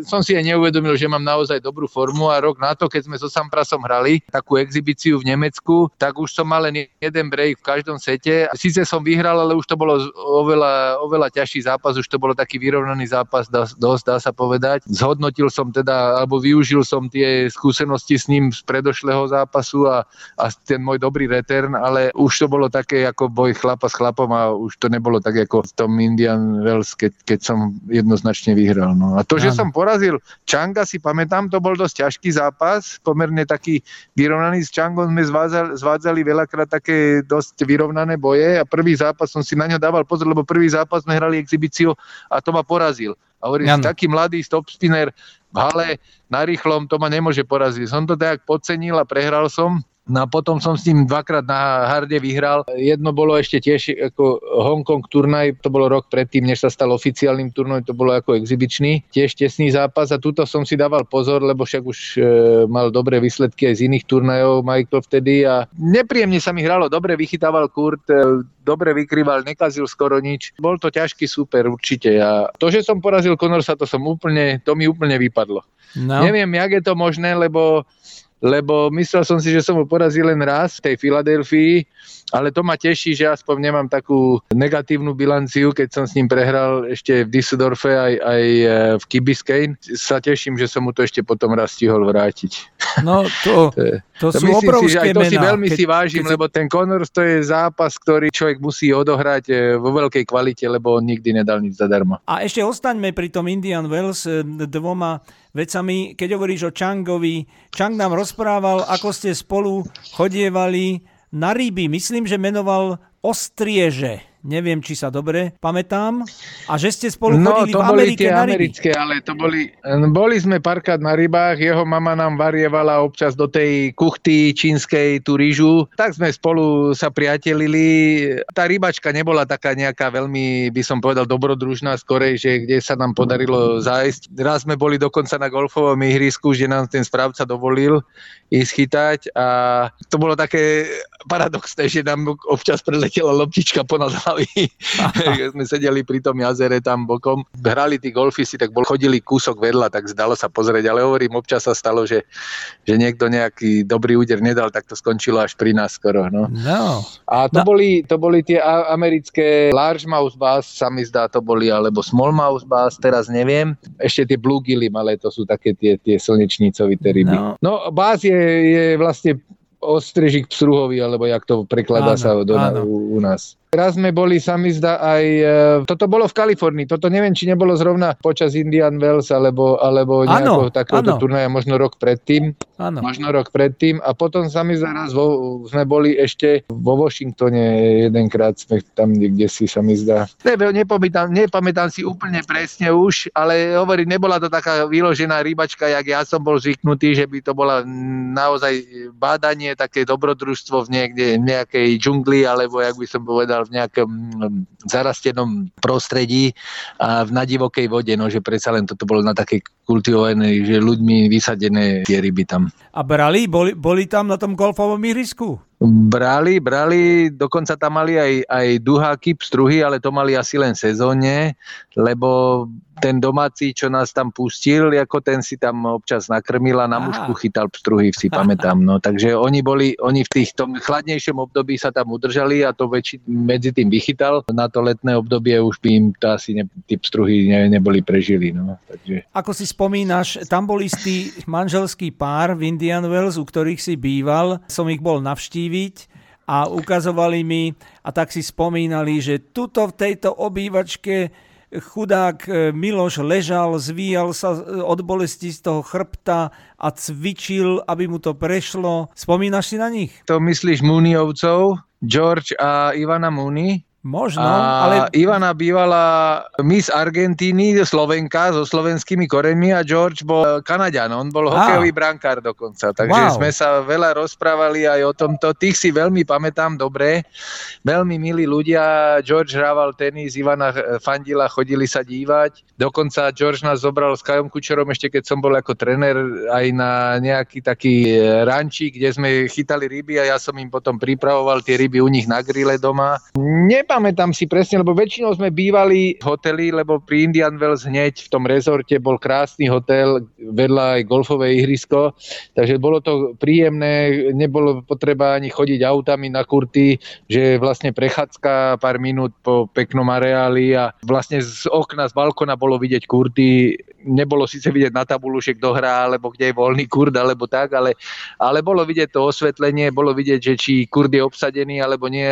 [SPEAKER 2] som si aj neuvedomil, že mám naozaj dobrú formu a rok na to, keď sme so Samprasom hrali takú exhibíciu v Nemecku, tak už som mal len jeden break v každom sete. Sice som vyhral, ale už to bolo oveľa, oveľa ťažší zápas, už to bolo taký vyrovnaný zápas, dá, dosť dá sa povedať. Zhodnotil som teda, alebo využil som tie skúsenosti s ním z predošlého zápasu a, a ten môj dobrý return, ale už to bolo také ako boj chlapa s chlapom a už to nebolo tak ako v tom Indian Wells, keď, keď som jednoznačne vyhral. No. A to, že som porazil Changa, si pamätám, to bol dosť ťažký zápas, pomerne taký vyrovnaný. S Changom sme zvádzali, zvádzali veľakrát také dosť vyrovnané boje a prvý zápas som si na ňo dával pozor, lebo prvý zápas sme hrali exhibíciu a to ma porazil A hovorí, ano. taký mladý stop spinner v hale na rýchlom, to ma nemôže poraziť. Som to tak podcenil a prehral som No a potom som s ním dvakrát na harde vyhral. Jedno bolo ešte tiež ako Hongkong turnaj, to bolo rok predtým, než sa stal oficiálnym turnajom, to bolo ako exibičný, tiež tesný zápas a tuto som si dával pozor, lebo však už e, mal dobré výsledky aj z iných turnajov Michael vtedy a nepríjemne sa mi hralo, dobre vychytával Kurt, e, dobre vykrýval, nekazil skoro nič. Bol to ťažký super určite a to, že som porazil Conorsa, to som úplne, to mi úplne vypadlo. No. Neviem, jak je to možné, lebo lebo myslel som si, že som ho porazil len raz v tej Filadelfii, ale to ma teší, že aspoň nemám takú negatívnu bilanciu, keď som s ním prehral ešte v Düsseldorfe aj, aj e, v Kibiskein. Sa teším, že som mu to ešte potom raz stihol vrátiť.
[SPEAKER 1] No to, to, to sú myslím obrovské si, že aj
[SPEAKER 2] to
[SPEAKER 1] mená.
[SPEAKER 2] si veľmi keď, si vážim, keď lebo ten Connors to je zápas, ktorý človek musí odohrať e, vo veľkej kvalite, lebo on nikdy nedal nič zadarmo.
[SPEAKER 1] A ešte ostaňme pri tom Indian Wells e, dvoma vecami. Keď hovoríš o Changovi, Chang nám rozprával, ako ste spolu chodievali na ryby. Myslím, že menoval Ostrieže neviem, či sa dobre pamätám. A že ste spolu no, chodili
[SPEAKER 2] to
[SPEAKER 1] v
[SPEAKER 2] boli
[SPEAKER 1] Amerike
[SPEAKER 2] tie
[SPEAKER 1] na
[SPEAKER 2] ryby. americké, ale to boli, boli sme párkrát na rybách, jeho mama nám varievala občas do tej kuchty čínskej tú rýžu, tak sme spolu sa priatelili. Tá rybačka nebola taká nejaká veľmi, by som povedal, dobrodružná skorej, že kde sa nám podarilo zájsť. Raz sme boli dokonca na golfovom ihrisku, že nám ten správca dovolil ísť chytať a to bolo také paradoxné, že nám občas preletela loptička ponad hlavy. sme sedeli pri tom jazere tam bokom, hrali tí golfisti, tak bol, chodili kúsok vedľa, tak zdalo sa pozrieť, ale hovorím, občas sa stalo, že, že niekto nejaký dobrý úder nedal, tak to skončilo až pri nás skoro. No.
[SPEAKER 1] no.
[SPEAKER 2] A to, no. Boli, to boli tie americké largemouth bass, sa mi zdá, to boli, alebo smallmouth bass, teraz neviem. Ešte tie bluegilly malé, to sú také tie, tie slnečnícovité ryby. No, no bass je, je vlastne ostrežík pstruhový, alebo jak to prekladá áno, sa do, u, u nás. Raz sme boli, sa mi zdá, aj... E, toto bolo v Kalifornii. Toto neviem, či nebolo zrovna počas Indian Wells, alebo, alebo nejakého takéhoto turnaja, možno rok predtým.
[SPEAKER 1] Áno.
[SPEAKER 2] Možno rok predtým. A potom sa mi zdá, raz vo, sme boli ešte vo Washingtone jedenkrát, sme tam niekde si sa mi zdá. Neviem, nepamätám, nepamätám si úplne presne už, ale hovorím, nebola to taká vyložená rybačka, jak ja som bol zvyknutý, že by to bola naozaj bádanie, také dobrodružstvo v niekde, nejakej džungli, alebo jak by som povedal, v nejakom mm, zarastenom prostredí a v nadivokej vode, no že predsa len toto bolo na takej kultivovanej, že ľuďmi vysadené tie ryby tam.
[SPEAKER 1] A brali? Boli, boli tam na tom golfovom ihrisku?
[SPEAKER 2] Brali, brali, dokonca tam mali aj, aj duháky, pstruhy, ale to mali asi len sezóne, lebo ten domáci, čo nás tam pustil, ako ten si tam občas nakrmil a na mužku chytal pstruhy, si pamätám. No, takže oni boli, oni v tých tom chladnejšom období sa tam udržali a to väčši, medzi tým vychytal. Na to letné obdobie už by im to asi ne, tí pstruhy ne, neboli prežili. No, takže.
[SPEAKER 1] Ako si spomínaš, tam bol istý manželský pár v Indian Wells, u ktorých si býval. Som ich bol navštíviť a ukazovali mi a tak si spomínali, že tuto v tejto obývačke chudák e, Miloš ležal, zvíjal sa e, od bolesti z toho chrbta a cvičil, aby mu to prešlo. Spomínaš si na nich?
[SPEAKER 2] To myslíš Muniovcov, George a Ivana Muni?
[SPEAKER 1] Možno,
[SPEAKER 2] a
[SPEAKER 1] ale...
[SPEAKER 2] Ivana bývala Miss Argentíny, Slovenka so slovenskými koreňmi a George bol Kanaďan, on bol hokejový brankár dokonca. Takže wow. sme sa veľa rozprávali aj o tomto. Tých si veľmi pamätám dobre. Veľmi milí ľudia. George hrával tenis, Ivana fandila, chodili sa dívať. Dokonca George nás zobral s Kajom Kučerom ešte keď som bol ako trener aj na nejaký taký rančík, kde sme chytali ryby a ja som im potom pripravoval tie ryby u nich na grille doma. Nep- nepamätám si presne, lebo väčšinou sme bývali v hoteli, lebo pri Indian Wells hneď v tom rezorte bol krásny hotel, vedľa aj golfové ihrisko, takže bolo to príjemné, nebolo potreba ani chodiť autami na kurty, že vlastne prechádzka pár minút po peknom areáli a vlastne z okna, z balkona bolo vidieť kurty, nebolo síce vidieť na tabulu, že kto hrá, alebo kde je voľný kurd, alebo tak, ale, ale bolo vidieť to osvetlenie, bolo vidieť, že či kurd je obsadený, alebo nie,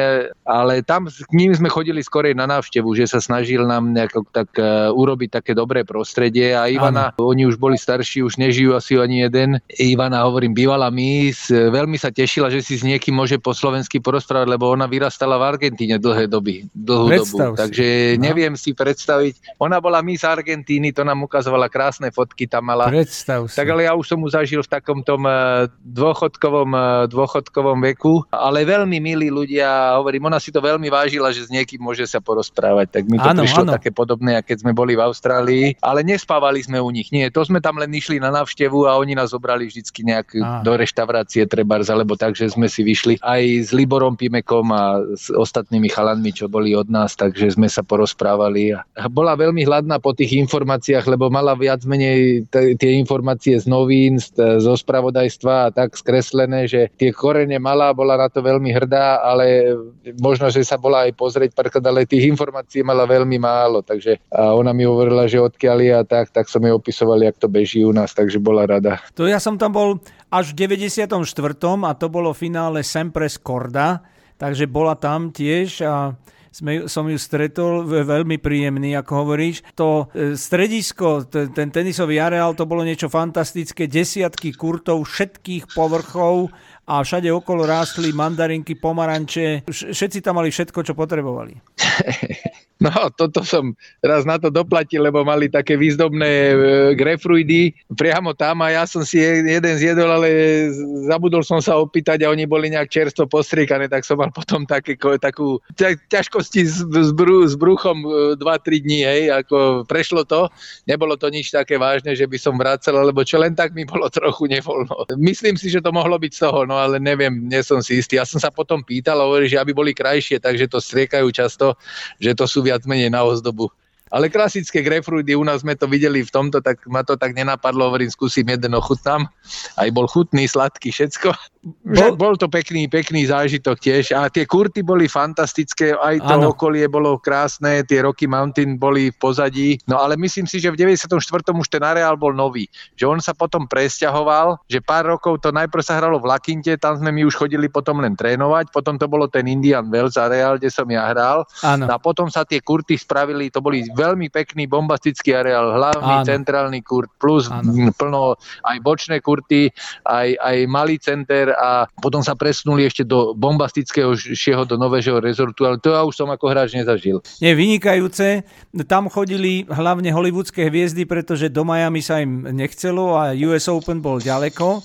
[SPEAKER 2] ale tam k ním ním sme chodili skorej na návštevu, že sa snažil nám nejako tak uh, urobiť také dobré prostredie a Ivana, ano. oni už boli starší, už nežijú asi ani jeden. Ivana, hovorím, bývala mis, veľmi sa tešila, že si s niekým môže po slovensky porozprávať, lebo ona vyrastala v Argentíne dlhé doby, dlhú Predstav dobu. Si. Takže no. neviem si predstaviť. Ona bola mis Argentíny, to nám ukazovala krásne fotky tam mala.
[SPEAKER 1] Predstav si.
[SPEAKER 2] Tak ale ja už som mu zažil v takom tom uh, dôchodkovom, dôchodkovom veku, ale veľmi milí ľudia, hovorím, ona si to veľmi vážila, že s niekým môže sa porozprávať. Tak mi to ano, prišlo ano. také podobné, keď sme boli v Austrálii, ale nespávali sme u nich. Nie, to sme tam len išli na návštevu a oni nás zobrali vždycky nejak a. do reštaurácie trebárs, alebo tak, že sme si vyšli aj s Liborom Pimekom a s ostatnými chalanmi, čo boli od nás, takže sme sa porozprávali. A bola veľmi hladná po tých informáciách, lebo mala viac menej t- tie informácie z novín, z, zo spravodajstva a tak skreslené, že tie korene mala, bola na to veľmi hrdá, ale možno, že sa bola aj pozrieť párkrát, ale tých informácií mala veľmi málo, takže a ona mi hovorila, že odkiaľ je a tak, tak som jej opisoval, jak to beží u nás, takže bola rada.
[SPEAKER 1] To ja som tam bol až v 94. a to bolo finále Sempres Korda, takže bola tam tiež a sme, som ju stretol, veľmi príjemný, ako hovoríš. To e, stredisko, ten tenisový areál, to bolo niečo fantastické, desiatky kurtov všetkých povrchov a všade okolo rástli mandarinky, pomaranče, všetci tam mali všetko, čo potrebovali.
[SPEAKER 2] No, toto som raz na to doplatil, lebo mali také výzdobné e, grefruidy priamo tam a ja som si jeden zjedol, ale zabudol som sa opýtať a oni boli nejak čerstvo postriekané, tak som mal potom také, takú ťažkosti s, s, bru, s bruchom 2-3 e, dní, hej, ako prešlo to. Nebolo to nič také vážne, že by som vracel, lebo čo len tak mi bolo trochu nevoľno. Myslím si, že to mohlo byť z toho, no ale neviem, nie som si istý. Ja som sa potom pýtal, hovorí, že aby boli krajšie, takže to striekajú často, že to sú viac menej na ozdobu. Ale klasické grapefruity, u nás sme to videli v tomto, tak ma to tak nenapadlo, hovorím, skúsim jeden ochutnám. Aj bol chutný, sladký, všetko. Bol, bol to pekný, pekný zážitok tiež. A tie kurty boli fantastické, aj to ano. okolie bolo krásne, tie Rocky Mountain boli v pozadí. No ale myslím si, že v 94. už ten areál bol nový. Že on sa potom presťahoval, že pár rokov to najprv sa hralo v Lakinte, tam sme my už chodili potom len trénovať, potom to bolo ten Indian Wells areál, kde som ja hral. Ano. No a potom sa tie kurty spravili, to boli veľmi pekný bombastický areál, hlavný ano. centrálny kurt, plus ano. plno aj bočné kurty, aj, aj malý center a potom sa presunuli ešte do bombastického šieho, do nového rezortu, ale to ja už som ako hráč nezažil.
[SPEAKER 1] Nie, vynikajúce. Tam chodili hlavne hollywoodske hviezdy, pretože do Miami sa im nechcelo a US Open bol ďaleko.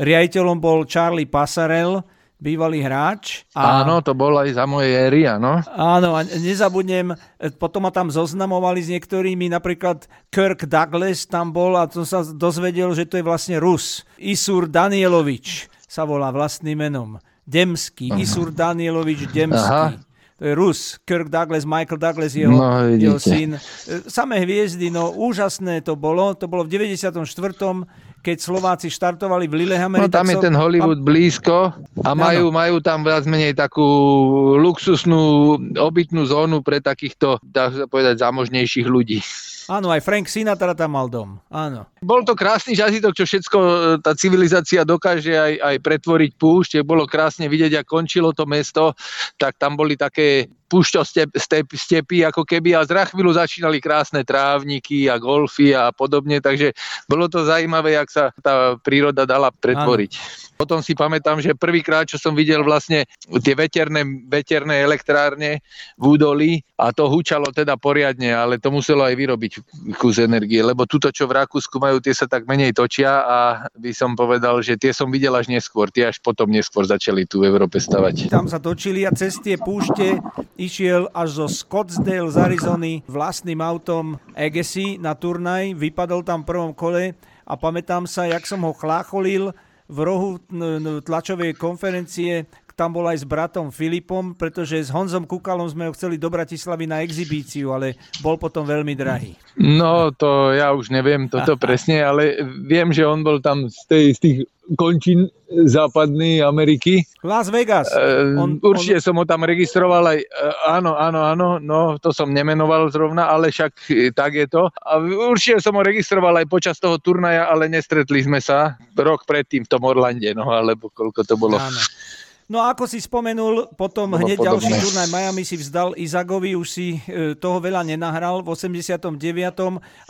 [SPEAKER 1] Riaditeľom bol Charlie Passarell, bývalý hráč.
[SPEAKER 2] A... Áno, to bol aj za mojej éry, áno.
[SPEAKER 1] Áno, a nezabudnem, potom ma tam zoznamovali s niektorými, napríklad Kirk Douglas tam bol a som sa dozvedel, že to je vlastne Rus. Isur Danielovič sa volá vlastným menom. Demský, Aha. Isur Danielovič Demský. Aha. To je Rus, Kirk Douglas, Michael Douglas, jeho, no, jeho syn. E, samé hviezdy, no úžasné to bolo. To bolo v 94 keď Slováci štartovali v Lillehammeri.
[SPEAKER 2] No tam je ten Hollywood blízko a majú, majú tam viac menej takú luxusnú obytnú zónu pre takýchto, dá sa povedať, zámožnejších ľudí.
[SPEAKER 1] Áno, aj Frank Sinatra tam mal dom. Áno.
[SPEAKER 2] Bol to krásny jazytok, čo všetko e, tá civilizácia dokáže aj, aj pretvoriť púšť. Bolo krásne vidieť, ako končilo to mesto, tak tam boli také step, step, stepy ako keby a z chvíľu začínali krásne trávniky a golfy a podobne, takže bolo to zaujímavé, jak sa tá príroda dala pretvoriť. Ano. Potom si pamätám, že prvýkrát, čo som videl vlastne tie veterné, veterné elektrárne v údolí a to húčalo teda poriadne, ale to muselo aj vyrobiť kus energie, lebo tuto, čo v Rakúsku majú, tie sa tak menej točia a by som povedal, že tie som videl až neskôr, tie až potom neskôr začali tu v Európe stavať.
[SPEAKER 1] Tam sa točili a cez tie púšte išiel až zo Scottsdale z Arizony vlastným autom Agassi na turnaj, vypadol tam v prvom kole a pamätám sa, jak som ho chlácholil v rohu tlačovej konferencie, tam bol aj s bratom Filipom, pretože s Honzom Kukalom sme ho chceli do Bratislavy na exibíciu, ale bol potom veľmi drahý.
[SPEAKER 2] No, to ja už neviem toto presne, ale viem, že on bol tam z, tej, z tých končín západnej Ameriky.
[SPEAKER 1] Las Vegas.
[SPEAKER 2] Uh, on, určite on... som ho tam registroval aj, uh, áno, áno, áno, no to som nemenoval zrovna, ale však tak je to. A určite som ho registroval aj počas toho turnaja, ale nestretli sme sa rok predtým v tom Orlande, no alebo koľko to bolo. Áno.
[SPEAKER 1] No a ako si spomenul, potom Bolo hneď podobné. ďalší turnaj Miami si vzdal Izagovi, už si e, toho veľa nenahral v 89.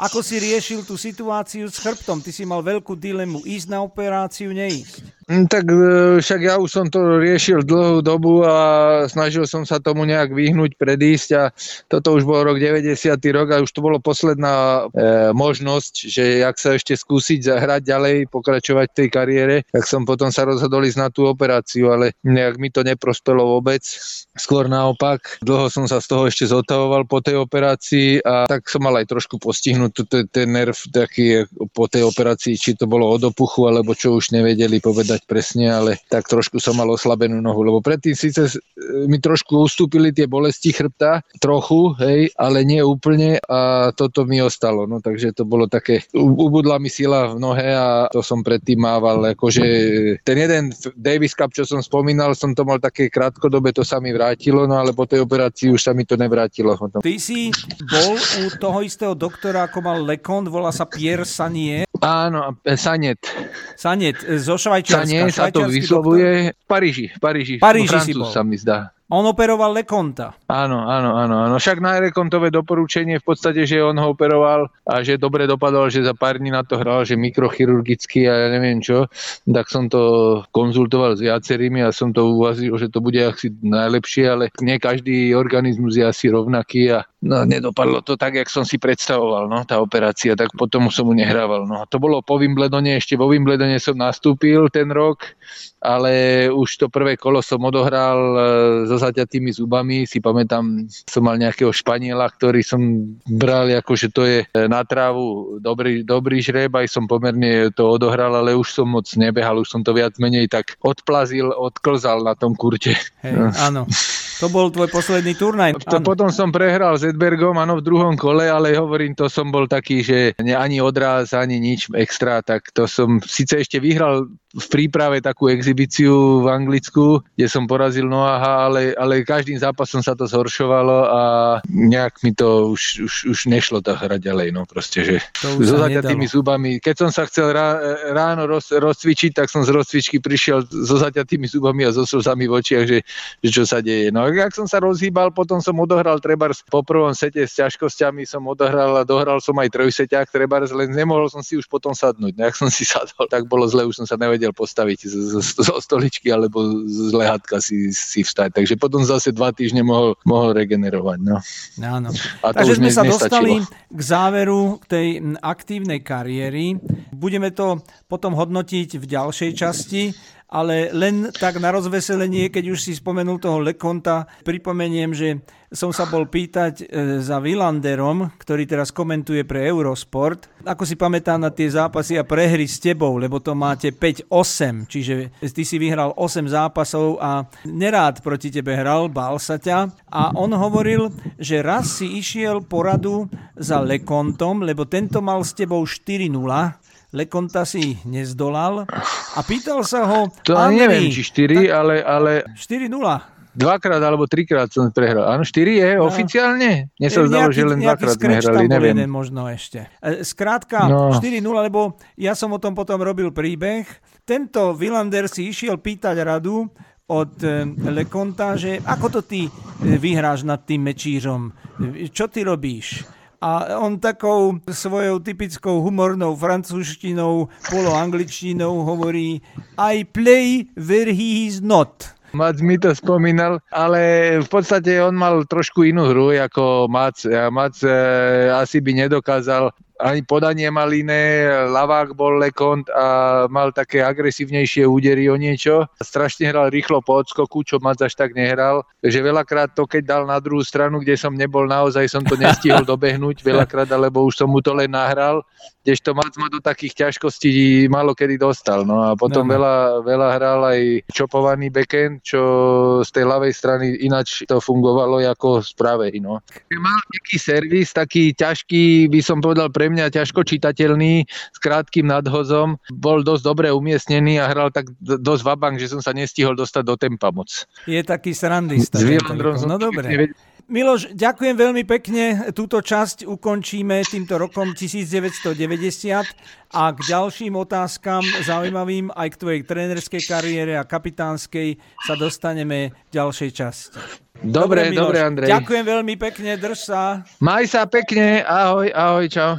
[SPEAKER 1] Ako si riešil tú situáciu s chrbtom? Ty si mal veľkú dilemu ísť na operáciu, neísť.
[SPEAKER 2] Mm, tak e, však ja už som to riešil dlhú dobu a snažil som sa tomu nejak vyhnúť, predísť a toto už bol rok 90. rok a už to bolo posledná e, možnosť, že ak sa ešte skúsiť zahrať ďalej, pokračovať v tej kariére, tak som potom sa rozhodol ísť na tú operáciu, ale nejak mi to neprospelo vôbec. Skôr naopak, dlho som sa z toho ešte zotavoval po tej operácii a tak som mal aj trošku postihnúť ten nerv taký po tej operácii, či to bolo od opuchu, alebo čo už nevedeli povedať povedať presne, ale tak trošku som mal oslabenú nohu, lebo predtým síce mi trošku ustúpili tie bolesti chrbta, trochu, hej, ale nie úplne a toto mi ostalo, no takže to bolo také, ubudla mi sila v nohe a to som predtým mával, akože ten jeden Davis Cup, čo som spomínal, som to mal také krátkodobé, to sa mi vrátilo, no ale po tej operácii už sa mi to nevrátilo.
[SPEAKER 1] Ty si bol u toho istého doktora, ako mal Lekond, volá sa Pierre Sanier.
[SPEAKER 2] Áno, Sanet.
[SPEAKER 1] Sanet, zo Švajčiarska.
[SPEAKER 2] Sanet sa to vyslovuje v Paríži. V Paríži,
[SPEAKER 1] Paríži si bol.
[SPEAKER 2] sa mi zdá.
[SPEAKER 1] On operoval Lekonta.
[SPEAKER 2] Áno, áno, áno, áno. Však na Lekontové doporučenie v podstate, že on ho operoval a že dobre dopadol, že za pár dní na to hral, že mikrochirurgicky a ja neviem čo, tak som to konzultoval s viacerými a som to uvazil, že to bude asi najlepšie, ale nie každý organizmus je asi rovnaký a no, nedopadlo to tak, jak som si predstavoval, no, tá operácia, tak potom som mu nehrával. No. To bolo po Wimbledone, ešte vo Wimbledone som nastúpil ten rok, ale už to prvé kolo som odohral e, so zaťatými zubami. Si pamätám, som mal nejakého Španiela, ktorý som bral ako, že to je e, na trávu dobrý, dobrý žreb, aj som pomerne to odohral, ale už som moc nebehal, už som to viac menej tak odplazil, odklzal na tom kurte.
[SPEAKER 1] Hej, áno. To bol tvoj posledný turnaj.
[SPEAKER 2] To potom som prehral s Edbergom, áno, v druhom kole, ale hovorím, to som bol taký, že ani odraz, ani nič extra, tak to som síce ešte vyhral v príprave takú exibíciu v Anglicku, kde som porazil Noaha, ale, ale každým zápasom sa to zhoršovalo a nejak mi to už, už, už nešlo tá hra ďalej, no proste, že so zaťatými zubami. Keď som sa chcel rá, ráno roz, rozcvičiť, tak som z rozcvičky prišiel so zaťatými zubami a so slzami v očiach, že, že čo sa deje. No ak som sa rozhýbal, potom som odohral trebárs po prvom sete s ťažkosťami som odohral a dohral som aj trojseťák trebárs, len nemohol som si už potom sadnúť. No ak som si sadol, tak bolo zle, už som sa nevedel nevedel postaviť zo, zo stoličky alebo z lehatka si, si vstať. Takže potom zase dva týždne mohol, mohol regenerovať. No.
[SPEAKER 1] Áno. A to Takže sme ne, sa dostali k záveru k tej aktívnej kariéry. Budeme to potom hodnotiť v ďalšej časti ale len tak na rozveselenie, keď už si spomenul toho Lekonta, pripomeniem, že som sa bol pýtať e, za Vilanderom, ktorý teraz komentuje pre Eurosport, ako si pamätá na tie zápasy a prehry s tebou, lebo to máte 5-8, čiže ty si vyhral 8 zápasov a nerád proti tebe hral, bál sa ťa. A on hovoril, že raz si išiel poradu za Lekontom, lebo tento mal s tebou 4-0 Lekonta si nezdolal. A pýtal sa ho...
[SPEAKER 2] To ani neviem, či 4, ale... ale...
[SPEAKER 1] 4-0
[SPEAKER 2] dvakrát alebo trikrát som prehral. Áno, 4 je no. oficiálne? Mne sa zdalo, že len dvakrát sme hrali, neviem.
[SPEAKER 1] Jeden možno ešte. E, skrátka, no. 4-0, lebo ja som o tom potom robil príbeh. Tento Villander si išiel pýtať radu od e, Lekonta, že ako to ty e, vyhráš nad tým mečířom? Čo ty robíš? a on takou svojou typickou humornou francúzštinou, poloangličtinou hovorí I play where he is not.
[SPEAKER 2] Mac mi to spomínal, ale v podstate on mal trošku inú hru ako Mac. Mac e, asi by nedokázal ani podanie mal iné, lavák bol Lekont a mal také agresívnejšie údery o niečo. Strašne hral rýchlo po odskoku, čo Mac až tak nehral. Takže veľakrát to, keď dal na druhú stranu, kde som nebol naozaj, som to nestihol dobehnúť veľakrát, alebo už som mu to len nahral. Kdežto Mac ma do takých ťažkostí málo kedy dostal. No a potom no, no. Veľa, veľa hral aj čopovaný backend, čo z tej ľavej strany ináč to fungovalo ako z pravej. No. Mal nejaký servis, taký ťažký, by som povedal pre mňa ťažko čitateľný, s krátkým nadhozom. Bol dosť dobre umiestnený a hral tak dosť vabank, že som sa nestihol dostať do tempa moc.
[SPEAKER 1] Je taký srandista.
[SPEAKER 2] S no dobre.
[SPEAKER 1] Miloš, ďakujem veľmi pekne. Túto časť ukončíme týmto rokom 1990 a k ďalším otázkam zaujímavým aj k tvojej trénerskej kariére a kapitánskej sa dostaneme v ďalšej časti.
[SPEAKER 2] Dobre, dobre, dobre Andrej.
[SPEAKER 1] Ďakujem veľmi pekne, drž sa.
[SPEAKER 2] Maj sa pekne, ahoj, ahoj, čau.